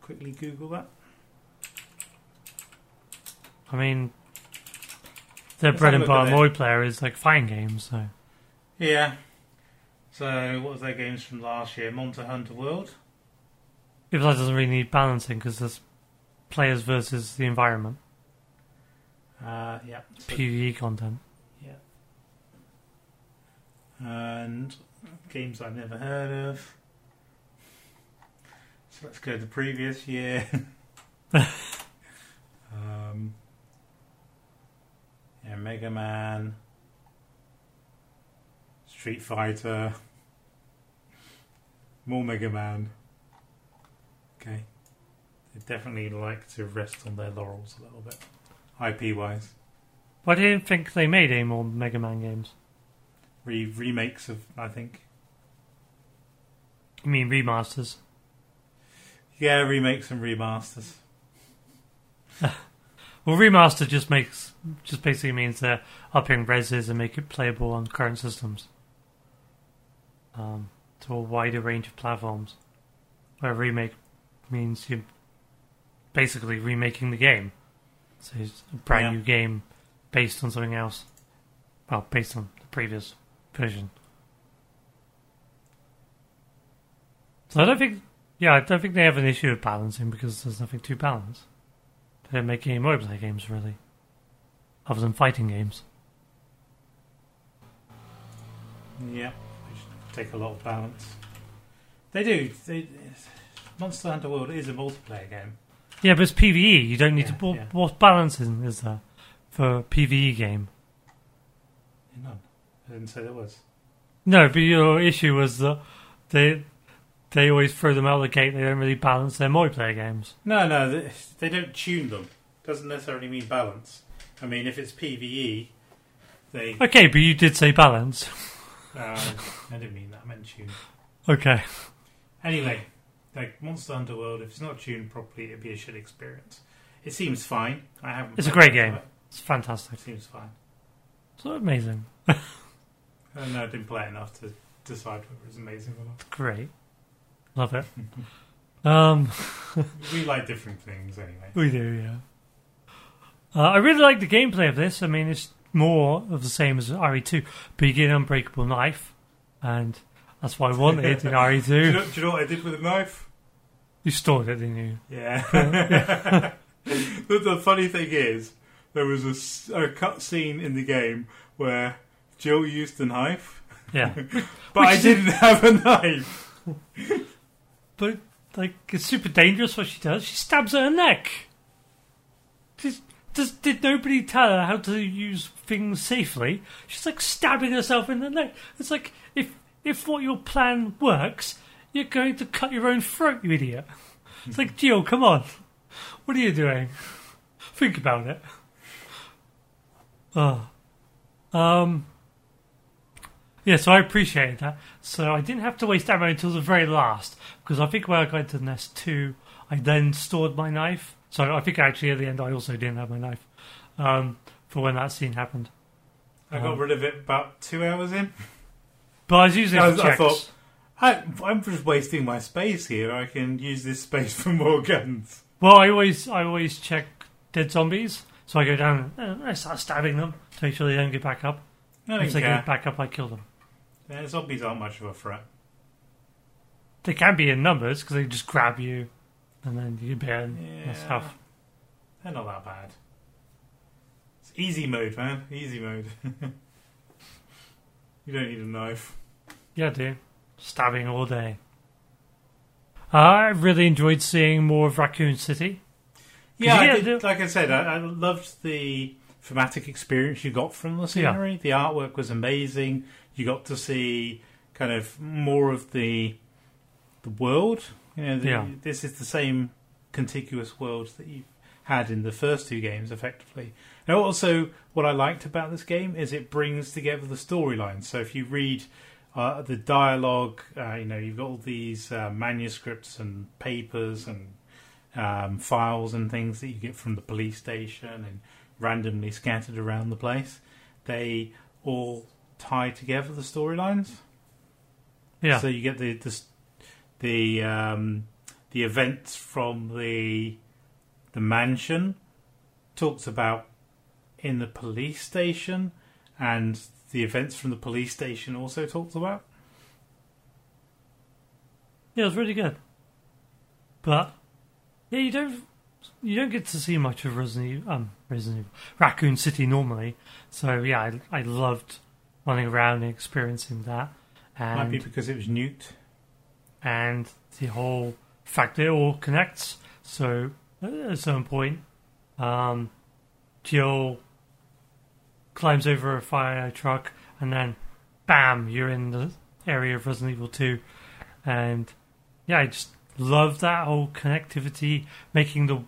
quickly Google that. I mean, their Let's bread and butter at multiplayer is like fighting games, so Yeah. So what was their games from last year? Monster Hunter World. if that doesn't really need balancing because there's players versus the environment, Uh, yeah. So- PvE content. yeah. And games I've never heard of. So let's go to the previous year. Mega Man, Street Fighter, more Mega Man. Okay. They definitely like to rest on their laurels a little bit, IP wise. I didn't think they made any more Mega Man games? Re- remakes of, I think. I mean remasters. Yeah, remakes and remasters. Well, remaster just makes just basically means they're upping reses and make it playable on current systems. Um, to a wider range of platforms. Where remake means you're basically remaking the game. So it's a brand Yeah. new game based on something else. Well, based on the previous version. So I don't think, yeah, I don't think they have an issue with balancing because there's nothing to balance. They make any multiplayer games really, other than fighting games. Yeah, which take a lot of balance. They do. They, Monster Hunter World is a multiplayer game. Yeah, but it's PVE. You don't need Yeah, to. What, yeah. what balancing is there for a PVE game? None. I didn't say there was. No, but your issue was that they they always throw them out of the gate. They don't really balance their multiplayer games. No, no, they, they don't tune them. Doesn't necessarily mean balance. I mean, if it's PVE, they. Okay, but you did say balance. Uh, I didn't mean that. I meant tune. Okay. Anyway, like Monster Hunter World, if it's not tuned properly, it'd be a shit experience. It seems fine. I haven't. It's a great game. It's fantastic. It seems fine. So amazing. I don't know. I didn't play enough to decide whether it's amazing or not. Great. Love it. Um, We like different things anyway. we do, yeah. Uh, I really like the gameplay of this. I mean, it's more of the same as RE2, but you get an unbreakable knife, and that's what I wanted in Do you, RE2. know, do you know what I did with a knife? You stored it, didn't you? Yeah. the, the funny thing is, there was a, cut scene in the game where Jill used the knife, Yeah. but I Which is- didn't have a knife. But, like, it's super dangerous what she does. She stabs at her neck. Just, did nobody tell her how to use things safely? She's like stabbing herself in the neck. It's like, if, if what your plan works, you're going to cut your own throat, you idiot. It's like, Jill, come on. What are you doing? Think about it. Oh. Um, yeah, so I appreciate that. So I didn't have to waste ammo until the very last because I think when I got to Nest Two, I then stored my knife. So I think actually at the end I also didn't have my knife um, for when that scene happened. I got Um, rid of it about two hours in. But I was using it I I thought- I, I'm just wasting my space here. I can use this space for more guns. Well, I always I always check dead zombies, so I go down and I start stabbing them to make sure they don't get back up. I don't If they care. get back up, I kill them. Yeah, zombies aren't much of a threat. They can be in numbers because they just grab you, and then you burn Yeah. and stuff. They're not that bad. It's easy mode, man. Easy mode. you don't need a knife. Yeah, I do. Stabbing all day. I really enjoyed seeing more of Raccoon City. Yeah, I did, the- like I said, I, I loved the thematic experience you got from the scenery. The artwork was amazing. You got to see kind of more of the the world. You know, the, Yeah. this is the same contiguous world that you had in the first two games, effectively. And also, what I liked about this game is it brings together the storylines. So if you read uh, the dialogue, uh, you know, you've got all these uh, manuscripts and papers and um, files and things that you get from the police station and randomly scattered around the place. They all tie together the storylines. Yeah, So you get the the the, um, the events from the the mansion talks about in the police station, and the events from the police station also talks about. yeah, it was really good. But yeah, you don't you don't get to see much of Resident Evil, um, Resident Evil, Raccoon City normally. So yeah, I, I loved running around and experiencing that, Might be because it was nuked. and the whole fact that it all connects. So at some point, um, Jill climbs over a fire truck, and then bam, you're in the area of Resident Evil 2. And yeah, I just love that whole connectivity, making the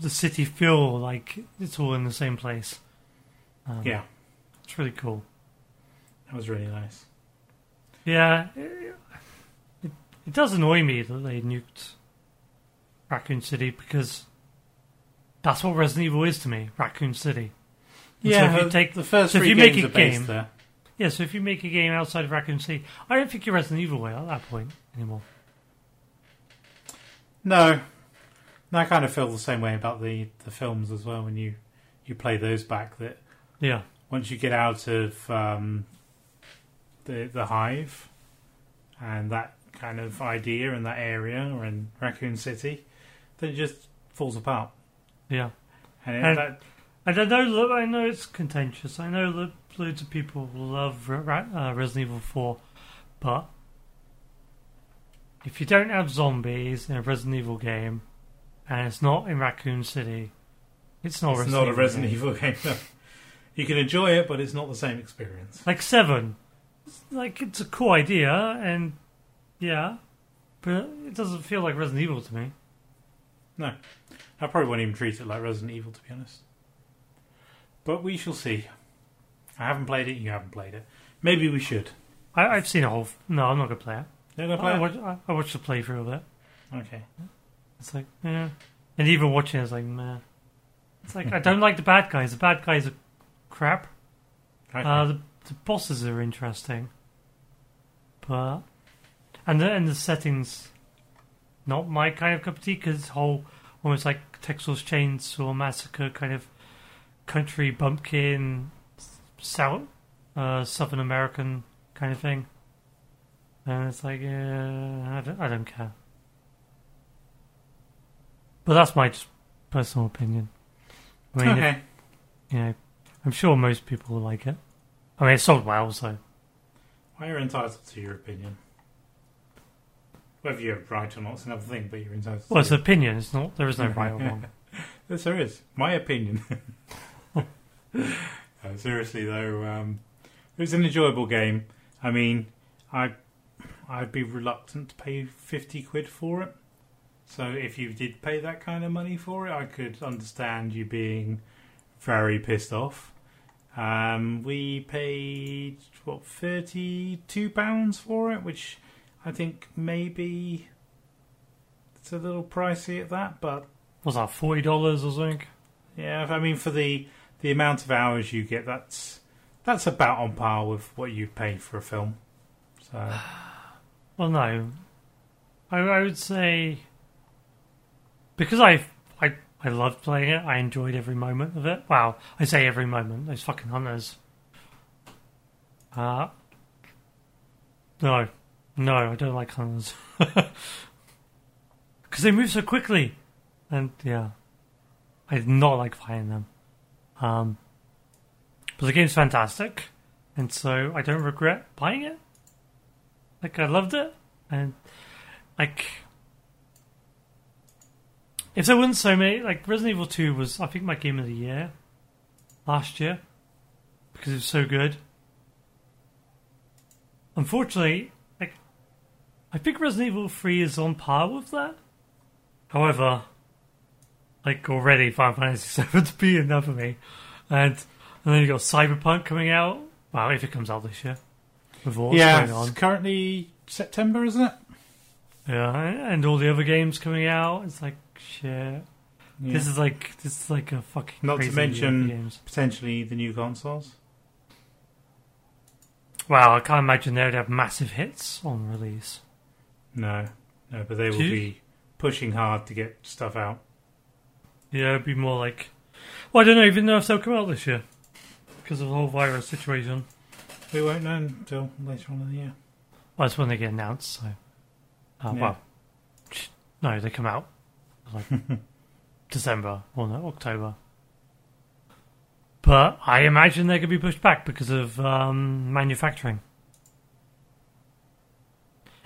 the city feel like it's all in the same place. Um, Yeah, it's really cool. That was really nice. Yeah, it, it does annoy me that they nuked Raccoon City because that's what Resident Evil is to me, Raccoon City. And so if you take the first so if you make a game- there. yeah, so if you make a game outside of Raccoon City, I don't think you're Resident Evil way at that point anymore. No, no, I kind of feel the same way about the the films as well. When you you play those back, that Yeah, once you get out of um, the the hive and that kind of idea and that area or in Raccoon City, then it just falls apart. yeah. And, it, And- that, And I know, look, I know it's contentious. I know that loads of people love Re- uh, Resident Evil 4, but if you don't have zombies in a Resident Evil game, and it's not in Raccoon City, it's not, it's Resident not a Resident game. Evil game. No. You can enjoy it, but it's not the same experience. Like Seven, like it's a cool idea, and yeah, but it doesn't feel like Resident Evil to me. No, I probably won't even treat it like Resident Evil, to be honest. But we shall see. I haven't played it. You haven't played it. Maybe we should. I, I've seen a whole. F- no, I'm not gonna play it. You're gonna play I, it? watch, I, I watched the playthrough of it. Okay. It's like, yeah. And even watching it, it's like, man. It's like, I don't like the bad guys. The bad guys are crap. Okay. Uh, the, the bosses are interesting. But. And the, and the settings, not my kind of cup of tea, because whole, almost like Texas Chainsaw Massacre kind of country bumpkin, South, uh, Southern American kind of thing. And it's like, yeah, I don't, I don't care. But that's my personal opinion. I mean, okay. you know, I'm sure most people will like it. I mean, it sold well, so Well, you're entitled to your opinion. Whether you're right or not is another thing, but you're entitled to well, it's an opinion. It's not. There is no right or wrong. Yes, there is. My opinion. Uh, seriously, though, um, it was an enjoyable game. I mean, I, I'd be reluctant to pay 50 quid for it. So if you did pay that kind of money for it, I could understand you being very pissed off. Um, we paid what thirty-two pounds for it, which I think maybe it's a little pricey at that, but Was that forty dollars or something? yeah, I mean for the the amount of hours you get, that's that's about on par with what you pay for a film. So Well, no. I, I would say because I I loved playing it. I enjoyed every moment of it. Wow, I say every moment. Those fucking hunters. Uh no, no, I don't like hunters because they move so quickly, and yeah, I did not like fighting them. Um, but the game's fantastic, and so I don't regret buying it. Like I loved it, and like if there wasn't so many, like Resident Evil Two was, I think, my game of the year last year because it was so good. Unfortunately, like I think Resident Evil Three is on par with that. However, like already Final Fantasy VII's be enough for me, and and then you got Cyberpunk coming out. Well, if it comes out this year, with what's yeah, going on. it's currently September, isn't it? Yeah, and all the other games coming out. It's like shit. Yeah. This is like this is like a fucking Not to mention- potentially the new consoles. Well, I can't imagine they'd have massive hits on release. No, no, but they will be pushing hard to get stuff out. Yeah, it'd be more like. Well, I don't know even know if they'll come out this year because of the whole virus situation. We won't know until later on in the year. Well, that's when they get announced. So, uh, Yeah. well, no, they come out like December or no, October. But I imagine they could be pushed back because of um, manufacturing.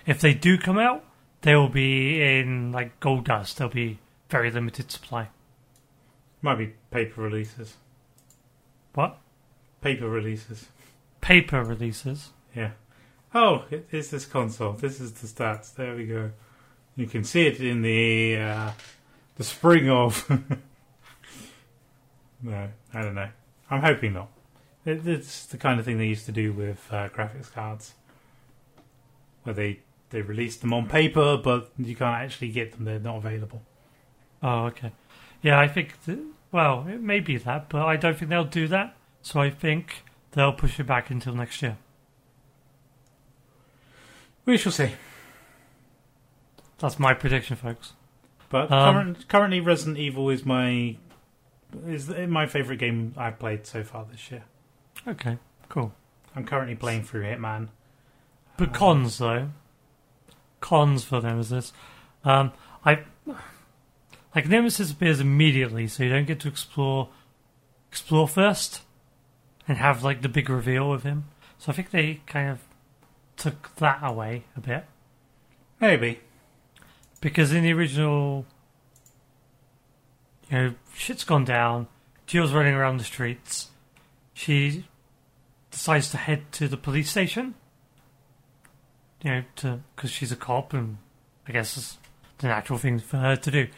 If they do come out, they will be in like gold dust. There'll be very limited supply. Might be paper releases. What Paper releases. paper releases? Yeah. Oh, it is this console. This is the stats. There we go. You can see it in the uh, the spring of. no, I don't know. I'm hoping not. It, it's the kind of thing they used to do with uh, graphics cards, where they they release them on paper, but you can't actually get them. They're not available. Oh, okay. Yeah, I think. Th- well, it may be that, but I don't think they'll do that. So I think they'll push it back until next year. We shall see. That's my prediction, folks. But Um, current, currently, Resident Evil is my is my favorite game I've played so far this year. Okay, cool. I'm currently playing through Hitman. But cons though, cons for Nemesis. Um, I like Nemesis appears immediately, so you don't get to explore explore first and have like the big reveal with him. So I think they kind of took that away a bit. Maybe. Because in the original, you know, shit's gone down. Jill's running around the streets. She decides to head to the police station. You know, to because she's a cop, and I guess it's the natural thing for her to do.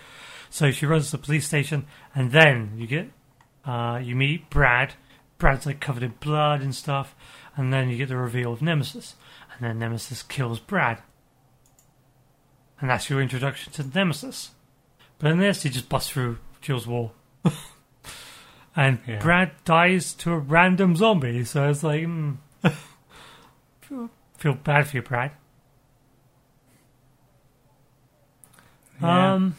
So she runs to the police station, and then you get, uh, you meet Brad. Brad's like covered in blood and stuff, and then you get the reveal of Nemesis, and then Nemesis kills Brad and that's your introduction to Nemesis. But in this, he just busts through Jill's wall, and Yeah. Brad dies to a random zombie. So it's like, mm, feel, feel bad for you, Brad. Yeah. Um,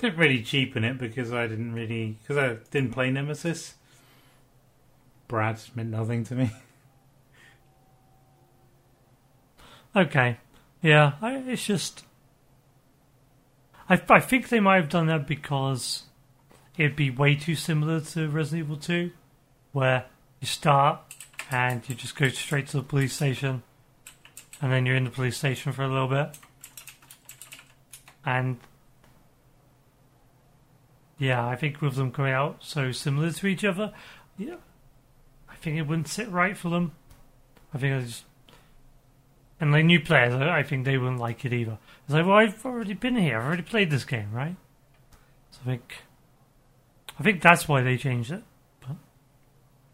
Didn't really cheapen it because I didn't really because I didn't play Nemesis. Brad meant nothing to me. okay, yeah, I, it's just, I I think they might have done that because it'd be way too similar to Resident Evil Two, where you start and you just go straight to the police station, and then you're in the police station for a little bit, and yeah, I think with them coming out so similar to each other, yeah, I think it wouldn't sit right for them. I think I just and like new players, I I think they wouldn't like it either. It's like, well, I've already been here, I've already played this game, right? So I think, I think that's why they changed it.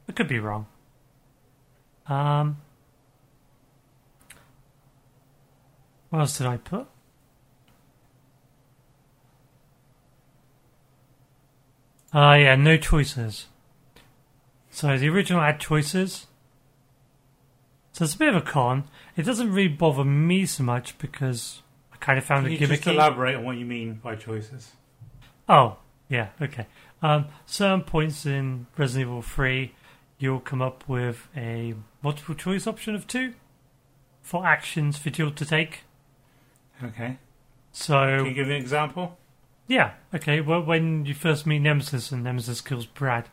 I could be wrong. Um, what else did I put? Ah, yeah, no choices. So the original had choices. So it's a bit of a con. It doesn't really bother me so much because I kind of found Can it you just gimmicky. elaborate on what you mean by choices? Oh, yeah, okay. Um, certain points in Resident Evil 3, you'll come up with a multiple choice option of two for actions for you to take. Okay. Can So, you give an example? yeah, okay. Well, when you first meet Nemesis and Nemesis kills Brad,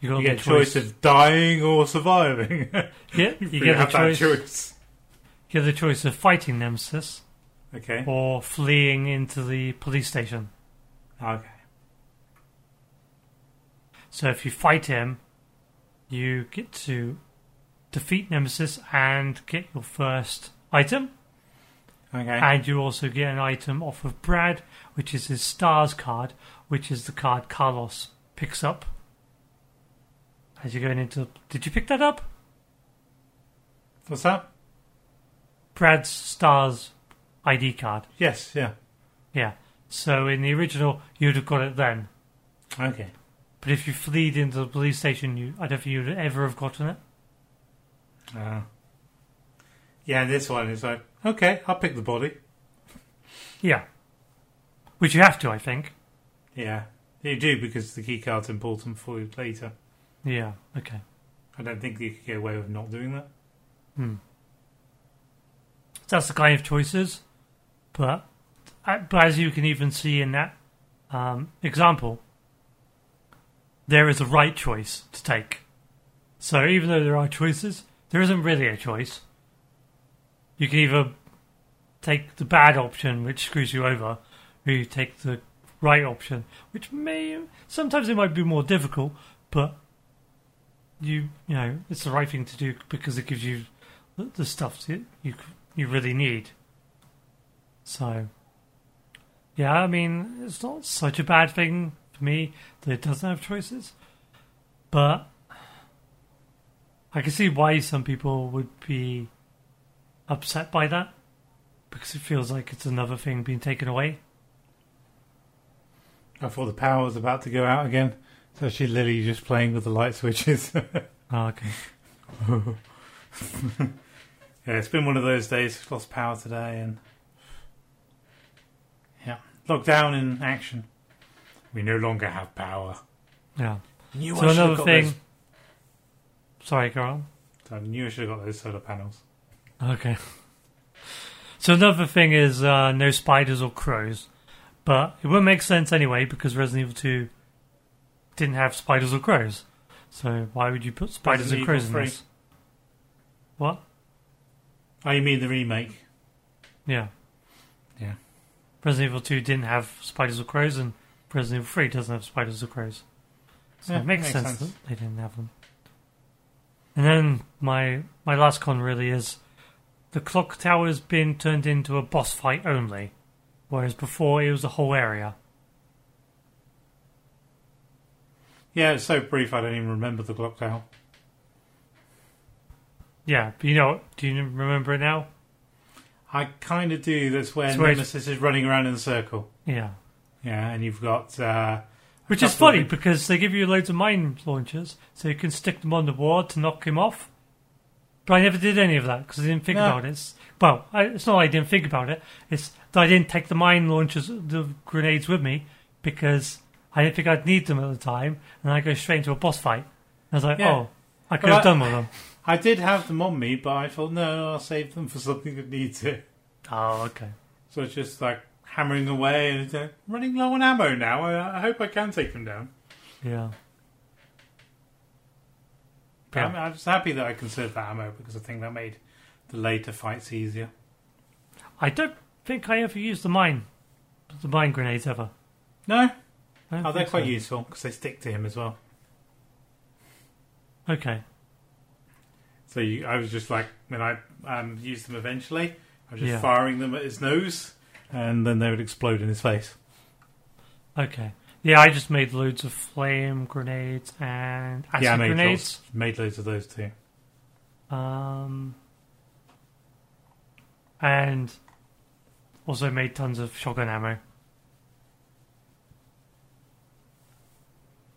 you got You the get a choice of dying or surviving. yeah, you you get the have that choice. You get the choice of fighting Nemesis Okay. or fleeing into the police station. Okay. So if you fight him, you get to defeat Nemesis and get your first item. Okay. And you also get an item off of Brad, which is his stars card, which is the card Carlos picks up. As you're going into. Did you pick that up? What's that? Brad's stars ID card. Yes. Yeah. Yeah. So in the original, you'd have got it then. Okay. But if you fleed into the police station, you I don't think you'd ever have gotten it. Uh, yeah. This one is like okay. I'll pick the body. Yeah. Which you have to, I think. Yeah. You do because the key card's important for you later. Yeah. Okay. I don't think you could get away with not doing that. Hmm. That's the kind of choices, but, uh, but as you can even see in that um, example, there is a right choice to take. So even though there are choices, there isn't really a choice. You can either take the bad option, which screws you over, or you take the right option, which may sometimes it might be more difficult, but you you know it's the right thing to do because it gives you the, stuff that you you really need. So, yeah, I mean, it's not such a bad thing for me that it doesn't have choices, but I can see why some people would be upset by that because it feels like it's another thing being taken away. I thought the power was about to go out again. So she literally just playing with the light switches. Oh, okay. yeah, it's been one of those days. Lost power today, and yeah, lockdown in action. We no longer have power. Yeah. Knew So I another thing. Those, Sorry, Carl. I knew I should have got those solar panels. Okay. So another thing is uh, no spiders or crows, but it wouldn't make sense anyway because Resident Evil Two didn't have spiders or crows. So why would you put spiders Resident and crows Evil in 3. this? What? Oh, you mean the remake? Yeah. Yeah. Resident Evil Two didn't have spiders or crows, and Resident Evil Three doesn't have spiders or crows. So Yeah, it makes, makes sense, sense. that they didn't have them. And then my my last con really is the clock tower's been turned into a boss fight only, whereas before it was a whole area. Yeah, it's so brief. I don't even remember the clock tower. Yeah, but you know, do you remember it now? I kind of do. That's where It's where it's- Nemesis is running around in a circle. Yeah. Yeah, and you've got uh, Which is of funny because they give you loads of mine launchers, so you can stick them on the wall to knock him off. But I never did any of that because I didn't think No. about it. It's, well, I, it's not I didn't think about it. It's that I didn't take the mine launchers, the grenades with me because I didn't think I'd need them at the time, and I go straight into a boss fight. And I was like, Yeah. oh, I could Well, have I- done with them. I did have them on me, but I thought no, I'll save them for something that needs it. Oh, okay. So it's just like hammering away and it's like, running low on ammo now. I, I hope I can take them down. Yeah. Yeah. I'm, I'm just happy that I conserved that ammo because I think that made the later fights easier. I don't think I ever used the mine, the mine grenades ever. No, oh, they're quite so. useful because they stick to him as well. Okay. So you, I was just like when I um, used them eventually, I was just Yeah. firing them at his nose, and then they would explode in his face. Okay. Yeah, I just made loads of flame grenades and acid yeah, I made grenades. loads, made loads of those too. Um, and also made tons of shotgun ammo.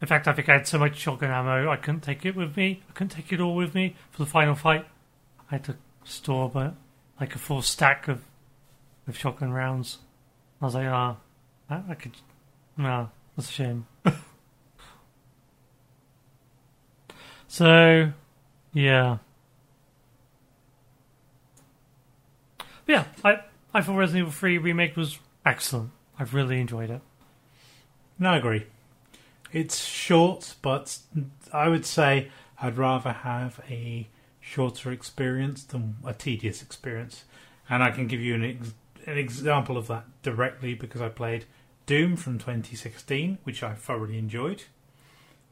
In fact, I think I had so much shotgun ammo I couldn't take it with me. I couldn't take it all with me for the final fight. I had to store but like a full stack of of shotgun rounds. I was like, ah, I, I could. No, that's a shame. so, yeah. But yeah, I, I thought Resident Evil 3 Remake was excellent. I've really enjoyed it. No, I agree. It's short, but I would say I'd rather have a shorter experience than a tedious experience. And I can give you an, ex- an example of that directly because I played Doom from 2016, which I thoroughly enjoyed,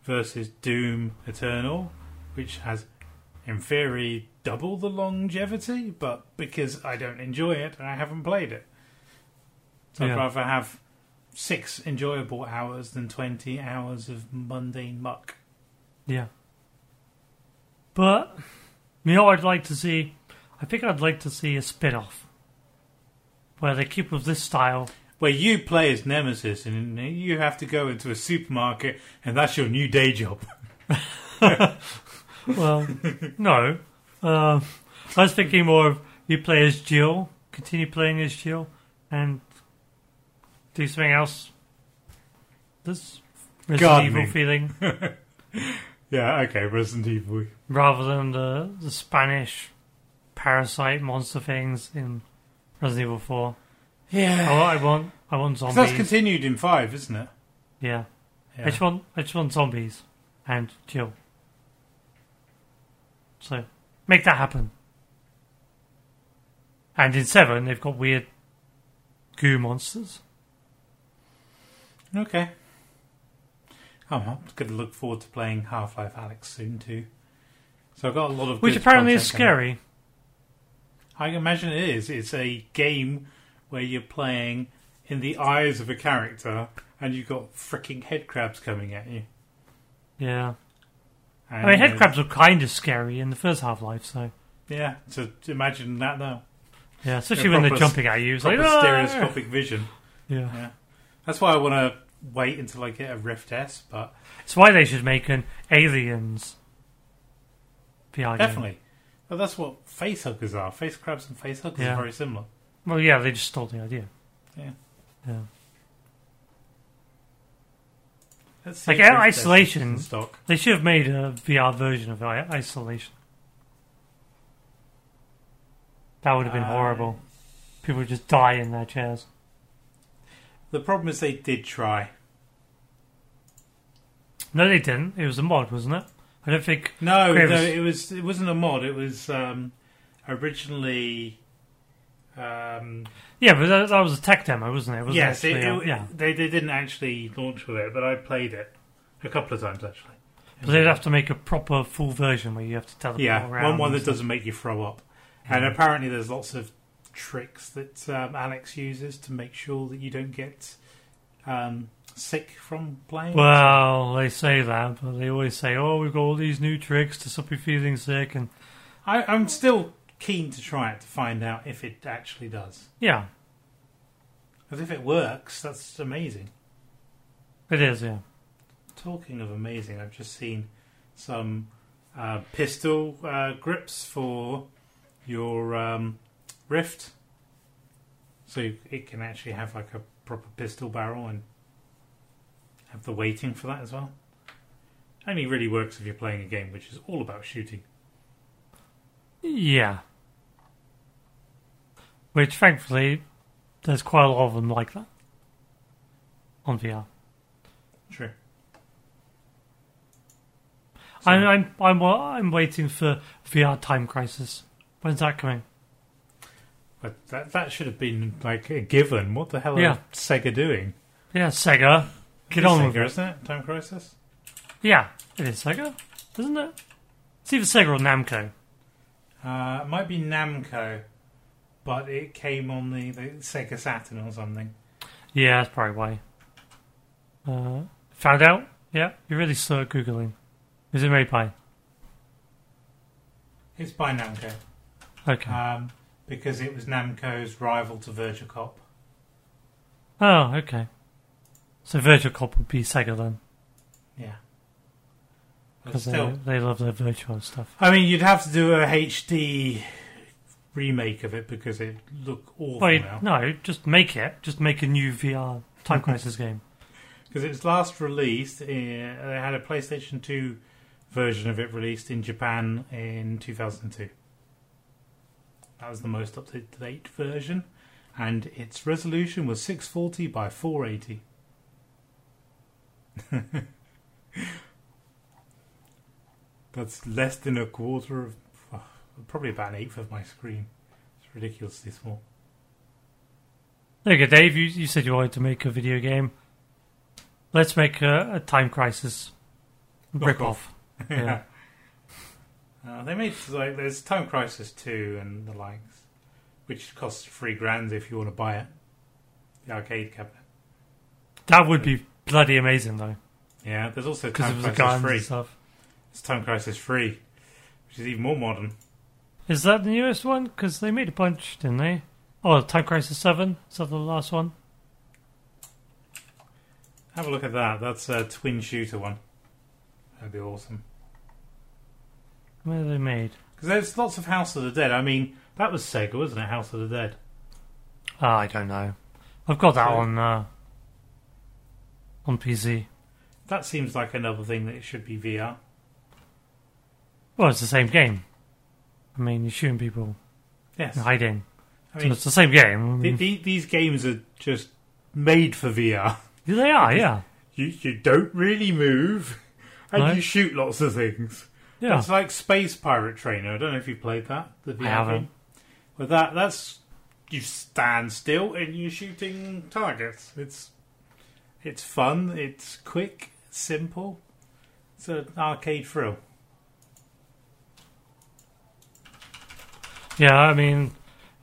versus Doom Eternal, which has, in theory, double the longevity, but because I don't enjoy it, I haven't played it. So Yeah. I'd rather have six enjoyable hours than 20 hours of mundane muck. Yeah. But, you know I'd like to see? I think I'd like to see a spin off where they keep with this style. Where you play as Nemesis and you have to go into a supermarket and that's your new day job. Well, no. Um I was thinking more of you play as Jill, continue playing as Jill, and do something else. This Resident Gardening. Evil feeling, Yeah, okay, Resident Evil. rather than the, the Spanish parasite monster things in Resident Evil 4. Yeah. Oh, I want, I want zombies. that's continued in 5, isn't it? yeah. I Yeah. just want, I just want zombies and Jill. So, make that happen. And in 7, they've got weird goo monsters. Okay. I'm going to look forward to playing Half Life Alyx soon too. So I've got a lot of Which apparently is coming. scary. I imagine it is. It's a game where you're playing in the eyes of a character, and you've got freaking head crabs coming at you. Yeah. And I mean, head crabs were kind of scary in the first Half Life, so. Yeah. So imagine that now. Yeah, especially Yeah, when they're jumping at you. It's like, Proper "Ah!" stereoscopic vision. Yeah. Yeah. That's why I want to wait until I get a Rift S, but It's why they should make an Aliens VR game. definitely. Well, that's what facehuggers are. Face crabs and facehuggers Yeah. are very similar. Well, yeah, they just stole the idea. Yeah. Yeah. Let's see Like, if Rift S Isolation- stock. They should have made a VR version of Isolation. That would have been Uh, horrible. People would just die in their chairs. The problem is they did try. No, they didn't. It was a mod, wasn't it? I don't think. No, Gravis. no, it was it wasn't a mod. It was um, originally. Um, Yeah, but that, that was a tech demo, wasn't it? it wasn't yes, it, actually it- yeah. they they didn't actually launch with it, but I played it a couple of times actually. But they'd have to make a proper full version where you have to teleport Yeah, around. one one that doesn't make you throw up, and apparently there's lots of tricks that um, Alyx uses to make sure that you don't get um, sick from playing. Well, they say that, but they always say, "Oh, we've got all these new tricks to stop you feeling sick," and I, I'm still keen to try it to find out if it actually does. yeah, Because if it works, that's amazing. it is. Yeah, Talking of amazing, I've just seen some uh, pistol uh, grips for your um, Rift. So it can actually have like a proper pistol barrel and have the weighting for that as well. Only really works if you're playing a game which is all about shooting. yeah. Which, thankfully, there's quite a lot of them like that on VR. True. I'm, I'm, I'm, I'm waiting for VR Time Crisis. When's that coming? But that that should have been like a given. What the hell Yeah. are Sega doing? Yeah, Sega. Get It's on Sega, with it. isn't it? Time Crisis. Yeah, it is Sega, isn't it? It's either Sega or Namco. Uh, it might be Namco, but it came on the, the Sega Saturn or something. Yeah, that's probably why. Uh, found out? Yeah, you're really slow at googling. Is it made by? It's by Namco Okay. um, because it was Namco's rival to Virtual Cop. oh, okay. So Virtual Cop would be Sega then, Yeah. Because still, they, they love their virtual stuff. I mean, you'd have to do a HD remake of it because it look awful Well, you- now. no, just make it. Just make a new VR Time Crisis game. Because it was last released, uh, they had a PlayStation 2 version of it released in Japan in 2002. That was the most up to date version, and its resolution was 640 by 480. That's less than a quarter of, probably about an eighth of my screen. It's ridiculously small. Go, Dave. You, you said you wanted to make a video game. Let's make a, a Time Crisis rip off. Yeah. Uh, they made like there's Time Crisis two and the likes, which costs three grand if you want to buy it. The arcade cabinet. That would be bloody amazing, though, Yeah, there's also because it Time was Crisis free. stuff. It's Time Crisis free, which is even more modern. Is that the newest one? Because they made a bunch, didn't they? Oh, Time Crisis 7? Is that the last one? Have a look at that. That's a twin shooter one. That'd be awesome. Where are they made? Because there's lots of House of the Dead. I mean, that was Sega, wasn't it? House of the Dead. Ah, I don't know. I've got that So- on uh, on PC. That seems like another thing that it should be VR. Well, it's the same game. I mean, you're shooting people Yes. hiding. I so mean, it's the same game. I the, the, these games are just made for VR. they are, yeah. You you don't really move, and No. you shoot lots of things. Yeah. It's like Space Pirate Trainer. I don't know if you played that. The VR haven't. game. Well, that that's you stand still and you're shooting targets. It's it's fun. It's quick. Simple. It's an arcade thrill. Yeah, I mean,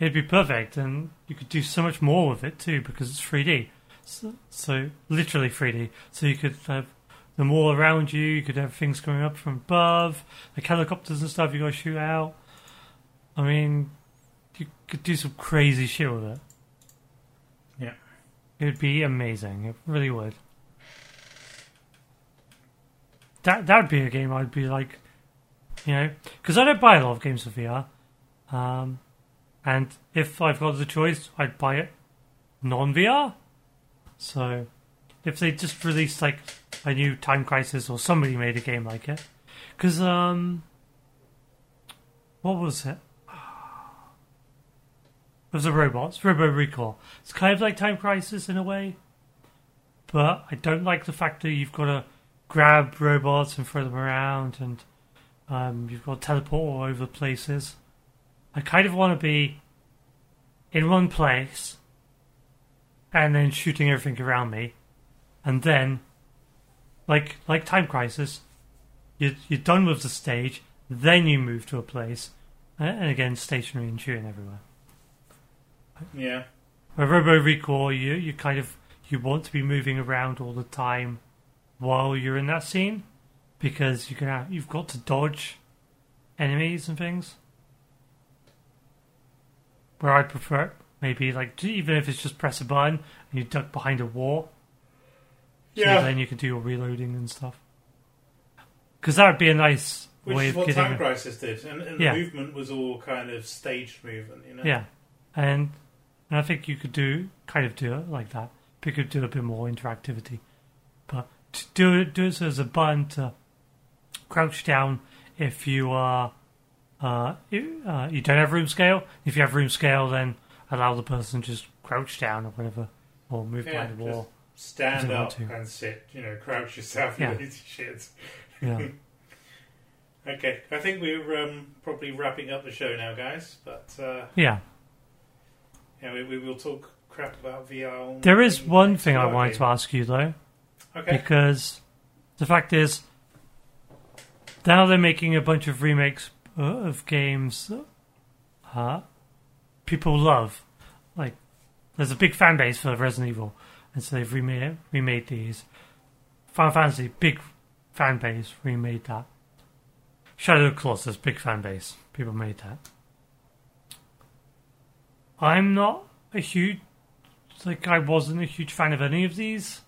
it'd be perfect, and you could do so much more with it too because it's 3D. So, so literally 3D. So you could have them all around you. You could have things coming up from above, like helicopters and stuff. You got to shoot out. I mean, you could do some crazy shit with it. Yeah. It would be amazing. It really would. That that would be a game I'd be like, you know, because I don't buy a lot of games for VR. Um, and if I've got the choice, I'd buy it non VR. So, if they just released like a new Time Crisis or somebody made a game like it, because um, what was it? It was a robots, Robo Recall. It's kind of like Time Crisis in a way, but I don't like the fact that you've got to grab robots and throw them around, and um, you've got to teleport all over places. I kind of want to be in one place and then shooting everything around me, and then, like like Time Crisis, you're you're done with the stage, then you move to a place, and, again stationary and shooting everywhere. Yeah. A Robo Recall, you you kind of you want to be moving around all the time while you're in that scene because you can have, you've got to dodge enemies and things. Where I prefer maybe like even if it's just press a button and you duck behind a wall, so Yeah. then you can do your reloading and stuff. Because that would be a nice Which way is of what getting. Time a- Crisis did, and, and Yeah. the movement was all kind of staged movement. You know. Yeah, and and I think you could do kind of do it like that. You could do a bit more interactivity, but to do it do it so as a button to crouch down if you are uh, you, uh, you don't have room scale. If you have room scale, then allow the person to just crouch down or whatever, or move Yeah, behind the wall. Stand up to. and sit. You know, crouch yourself. Yeah. and eat shit. Yeah, Okay, I think we're um, probably wrapping up the show now, guys. But uh, yeah. yeah, we, we will talk crap about VR. There is one thing I wanted to ask you though. Okay. because the fact is now they're making a bunch of remakes uh, of games uh, people love like there's a big fan base for Resident Evil and so they've remade remade these Final Fantasy, big fan base, remade that. Shadow of Colossus, big fan base. People made that. I'm not a huge, like, I wasn't a huge fan of any of these.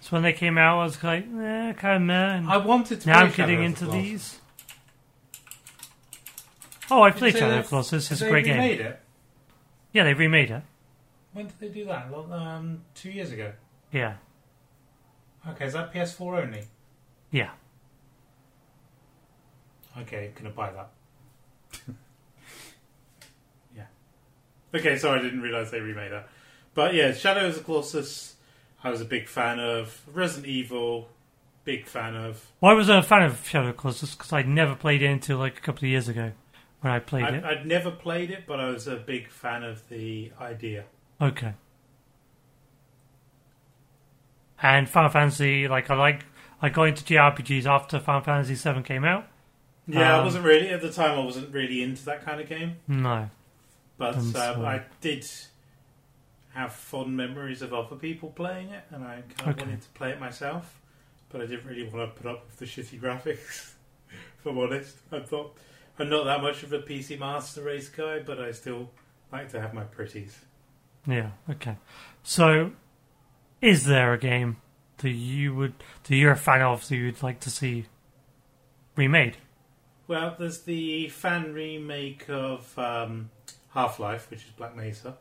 So when they came out, I was like, eh, kind of meh. I wanted to. now I'm getting into the these. Oh, I played Shadow of Colossus. It's a great game. it? Yeah, they remade it. When did they do that? Well, Um, two years ago. Yeah, Okay, is that PS4 only? yeah. Okay, gonna buy that. yeah. Okay, sorry, I didn't realise they remade that. But yeah, Shadow of the Colossus, I was a big fan of. Resident Evil, big fan of. Well, I was a fan of Shadow of the Colossus because I'd never played it until like a couple of years ago when I played it. I'd never played it, but I was a big fan of the idea. Okay. And Final Fantasy, like I like, I got into JRPGs after Final Fantasy VII came out. Yeah, I Um, wasn't really at the time. I wasn't really into that kind of game, No, but uh, I did have fond memories of other people playing it, and I kind of Okay. wanted to play it myself. But I didn't really want to put up with the shitty graphics. if I'm honest, I thought I'm not that much of a PC Master Race guy, but I still like to have my pretties. Yeah, okay. So, is there a game that you would, that you're a fan of, that you'd like to see remade? Well, there's the fan remake of um, Half Life, which is Black Mesa.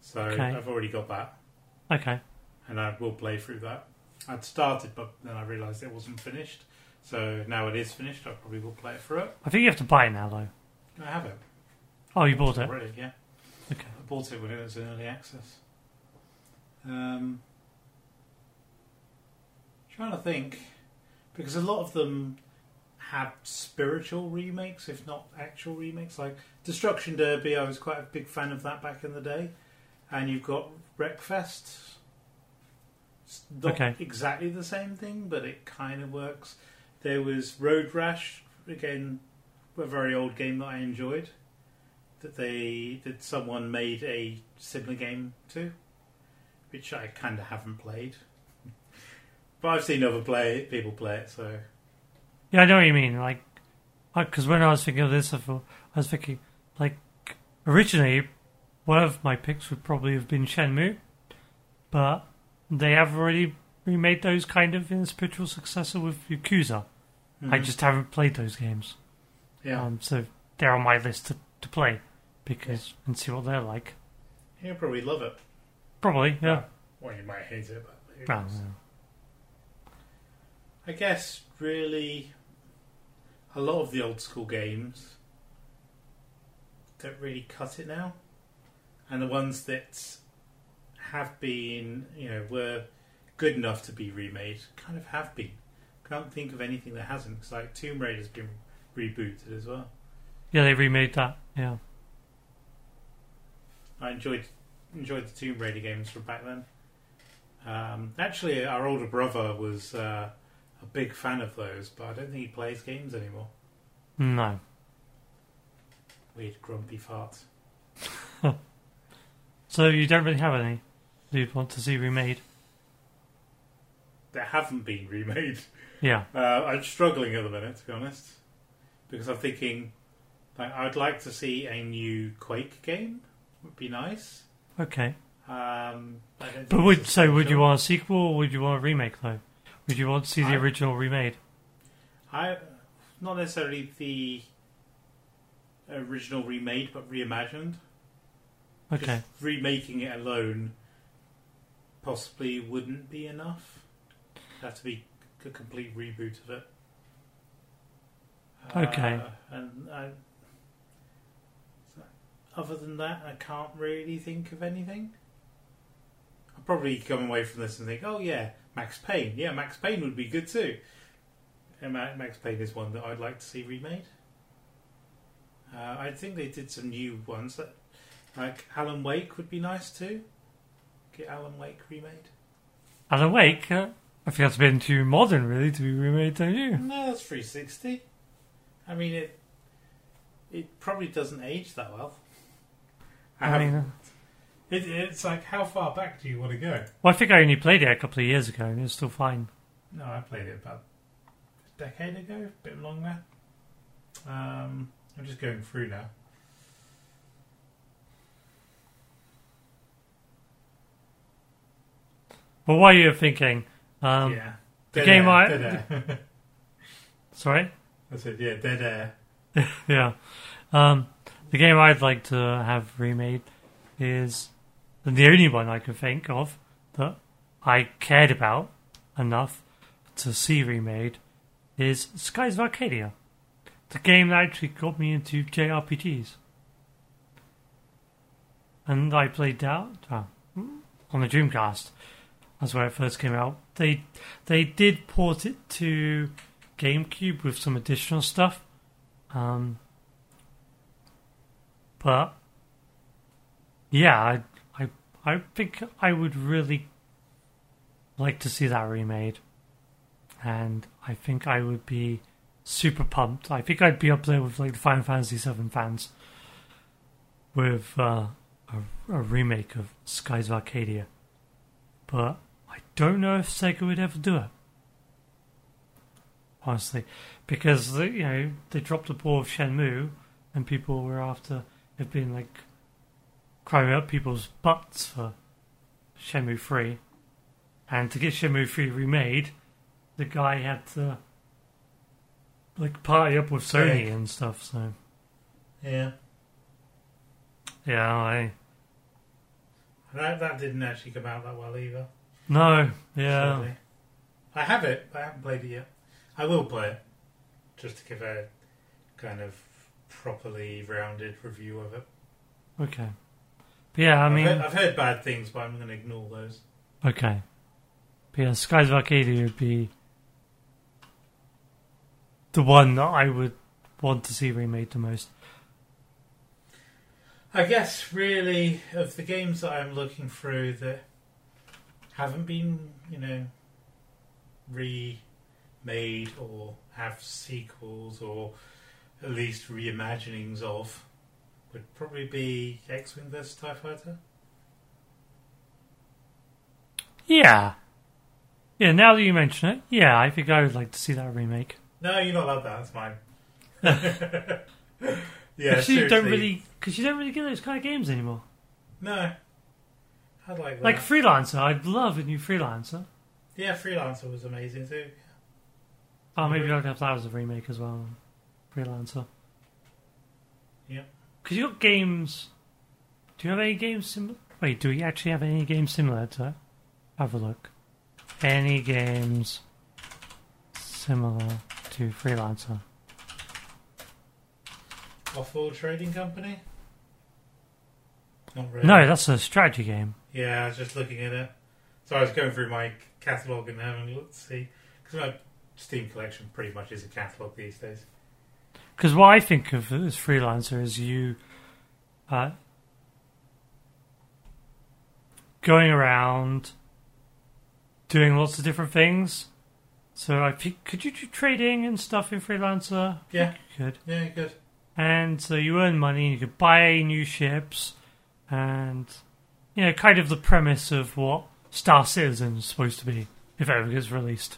So Okay. I've already got that. Okay, and I will play through that. I'd started, but then I realised it wasn't finished. So now it is finished. I probably will play it through it. I think you have to buy it now though. I have it Oh, you bought it. already. Yeah, bought it when it was in early access. Um, trying to think because a lot of them had spiritual remakes, if not actual remakes. Like Destruction Derby, I was quite a big fan of that back in the day. And you've got Wreckfest. It's not Okay. exactly the same thing, but it kind of works. There was Road Rash, again, a very old game that I enjoyed. That they that someone made a similar game to, which I kind of haven't played. But I've seen other play people play it, so Yeah, I know what you mean. Like, because when I was thinking of this, I, thought, I was thinking, like, originally, one of my picks would probably have been Shenmue, but they have already remade those kind of in a spiritual successor with Yakuza. I Mhm. just haven't played those games, yeah, um, so they're on my list to, to play because and see what they're like. you'll probably love it. Probably, yeah. Well, you might hate it, but who knows? yeah. I guess really a lot of the old school games don't really cut it now, and the ones that have been, you know, were good enough to be remade, kind of have been. Can't think of anything that hasn't. It's like Tomb Raider's been rebooted as well. Yeah, they remade that. Yeah, I enjoyed enjoyed the Tomb Raider games from back then. Um, actually, our older brother was uh, a big fan of those, but I don't think he plays games anymore. no. Weird grumpy fart. So you don't really have any that you'd want to see remade. That haven't been remade. Yeah, Uh, I'm struggling at the minute, to be honest, because I'm thinking like I'd like to see a new Quake game. Would be nice. okay. Um, I don't think But would so would you want a sequel or would you want a remake though? Would you want to see the I- original remade? I not necessarily the original remade, but reimagined. Okay. Just remaking it alone possibly wouldn't be enough. It'd have to be a complete reboot of it. Okay. Uh, and I, other than that, I can't really think of anything. I'll probably come away from this and think, oh yeah, Max Payne. Yeah, Max Payne would be good too. And Max Payne is one that I'd like to see remade. Uh, I think they did some new ones that, like Alan Wake, would be nice too. Get Alan Wake remade. Alan Wake, uh, I think that's been too modern really to be remade, don't you? No, that's 360. I mean, it it probably doesn't age that well. I, I mean, uh, It, it's like, how far back do you want to go? Well, I think I only played it a couple of years ago, and it's still fine. No, I played it about a decade ago, a bit longer. Um, I'm just going through now. But while you're thinking, um, yeah. the game I- Dead air. sorry, I said, yeah, dead air. yeah, um, the game I'd like to have remade is the only one I can think of that I cared about enough to see remade is Skies of Arcadia, the game that actually got me into JRPGs, and I played that uh, on the Dreamcast. That's where it first came out. They they did port it to GameCube with some additional stuff, um, but yeah, I I I think I would really like to see that remade, and I think I would be super pumped. I think I'd be up there with like the Final Fantasy VII fans with uh, a, a remake of Skies of Arcadia, but I don't know if Sega would ever do it. Honestly, because you know they dropped the ball of Shenmue, and people were after have been like crying up people's butts for Shenmue Three, and to get Shenmue Three remade, the guy had to like party up with Sony and stuff. So Yeah. yeah, I That, that didn't actually come out that well either. no, yeah, sadly. I have it, but I haven't played it yet. I will play it, just to give a kind of properly rounded review of it. okay, but yeah, I I've mean, heard, I've heard bad things, but I'm going to ignore those. okay, but yeah, Skies of Arcadia would be the one that I would want to see remade the most. I guess really of the games that I'm looking through that haven't been, you know, remade or have sequels or at least reimaginings of would probably be X-Wing vs Tie Fighter. Yeah, yeah. Now that you mention it, yeah, I think I would like to see that remake. No, you're not allowed that. That's mine. yeah, because you don't really, because you don't really get those kind of games anymore. No, I like that. Like freelancer, I'd love a new freelancer. yeah, Freelancer was amazing too. Oh, maybe I'd have that as a remake as well. Freelancer. Yeah. Because you got games. Do you have any games similar? Wait, do we actually have any games similar to? it? Have a look. Any games similar to Freelancer? Offworld Trading Company. Not really. No, that's a strategy game. Yeah, I was just looking at it. So I was going through my catalogue and having a look to see because my Steam collection pretty much is a catalogue these days. Because what I think of as freelancer is you uh, going around doing lots of different things. So I think, could you do trading and stuff in freelancer? Yeah. You could. Yeah, good. And so you earn money and you could buy new ships and, you know, kind of the premise of what Star Citizen is supposed to be if it ever gets released.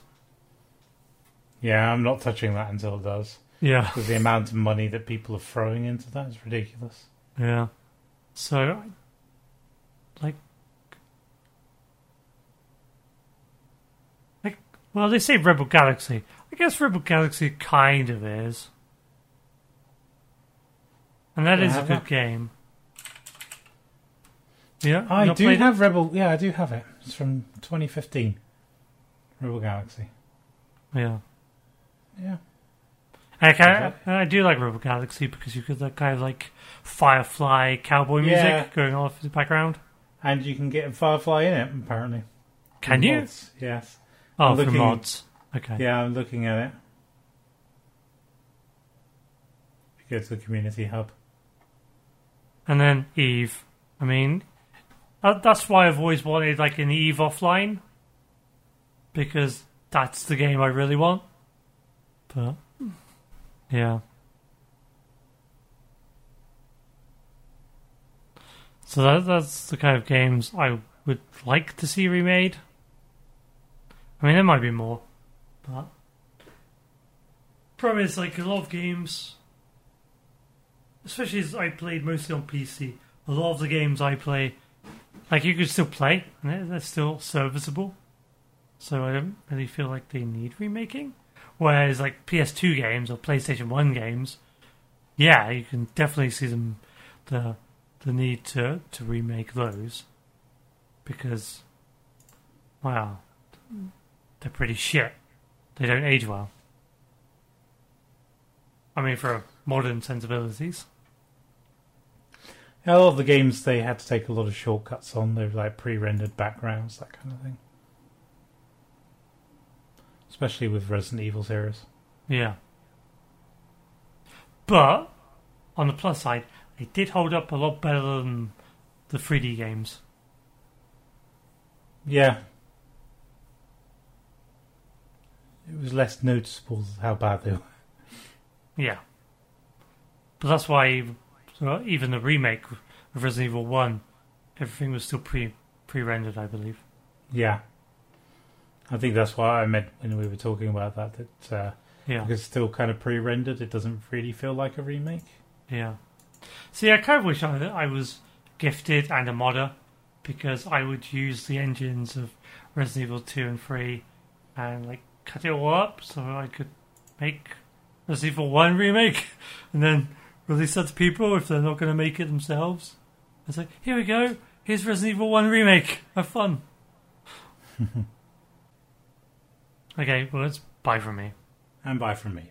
Yeah, I'm not touching that until it does. Yeah. Because the amount of money that people are throwing into that is ridiculous. Yeah. So, like, like, well, they say Rebel Galaxy. I guess Rebel Galaxy kind of is, and that Yeah, is a good that. game. Yeah, I do played it? have Rebel. Yeah, I do have it. It's from 2015. Rebel Galaxy. Yeah, Yeah. I, kind Okay. I do like Rebel Galaxy because you could like kind of like Firefly cowboy music Yeah. going off in the background. And you can get Firefly in it, apparently. Can you? mods, Yes. Oh, I'm for mods. Okay. Yeah, I'm looking at it. If you go to the community hub. And then Eve. I mean, that, that's why I've always wanted like an Eve offline because that's the game I really want. But yeah. So that, that's the kind of games I would like to see remade. I mean, there might be more, but problem is like a lot of games, especially as I played mostly on PC. A lot of the games I play, like you could still play, and they're, they're still serviceable. So I don't really feel like they need remaking. Whereas like PS2 games or PlayStation One games, yeah, you can definitely see them the the need to to remake those because wow, they're pretty shit. They don't age well. I mean, for modern sensibilities. A lot of the games they had to take a lot of shortcuts on. They were like pre-rendered backgrounds, that kind of thing. Especially with Resident Evil series. Yeah. But on the plus side, it did hold up a lot better than the 3D games. Yeah. It was less noticeable how bad they were. Yeah. But that's why uh, even the remake of Resident Evil 1, everything was still pre pre rendered, I believe. Yeah. I think that's why I meant when we were talking about that. That uh, Yeah. because it's still kind of pre-rendered, it doesn't really feel like a remake. Yeah. See, I kind of wish I, I was gifted and a modder because I would use the engines of Resident Evil 2 and 3 and like cut it all up so I could make Resident Evil 1 remake and then release that to people if they're not going to make it themselves. It's like, here we go, here's Resident Evil 1 remake. Have fun. okay, well, it's bye from me. And bye from me.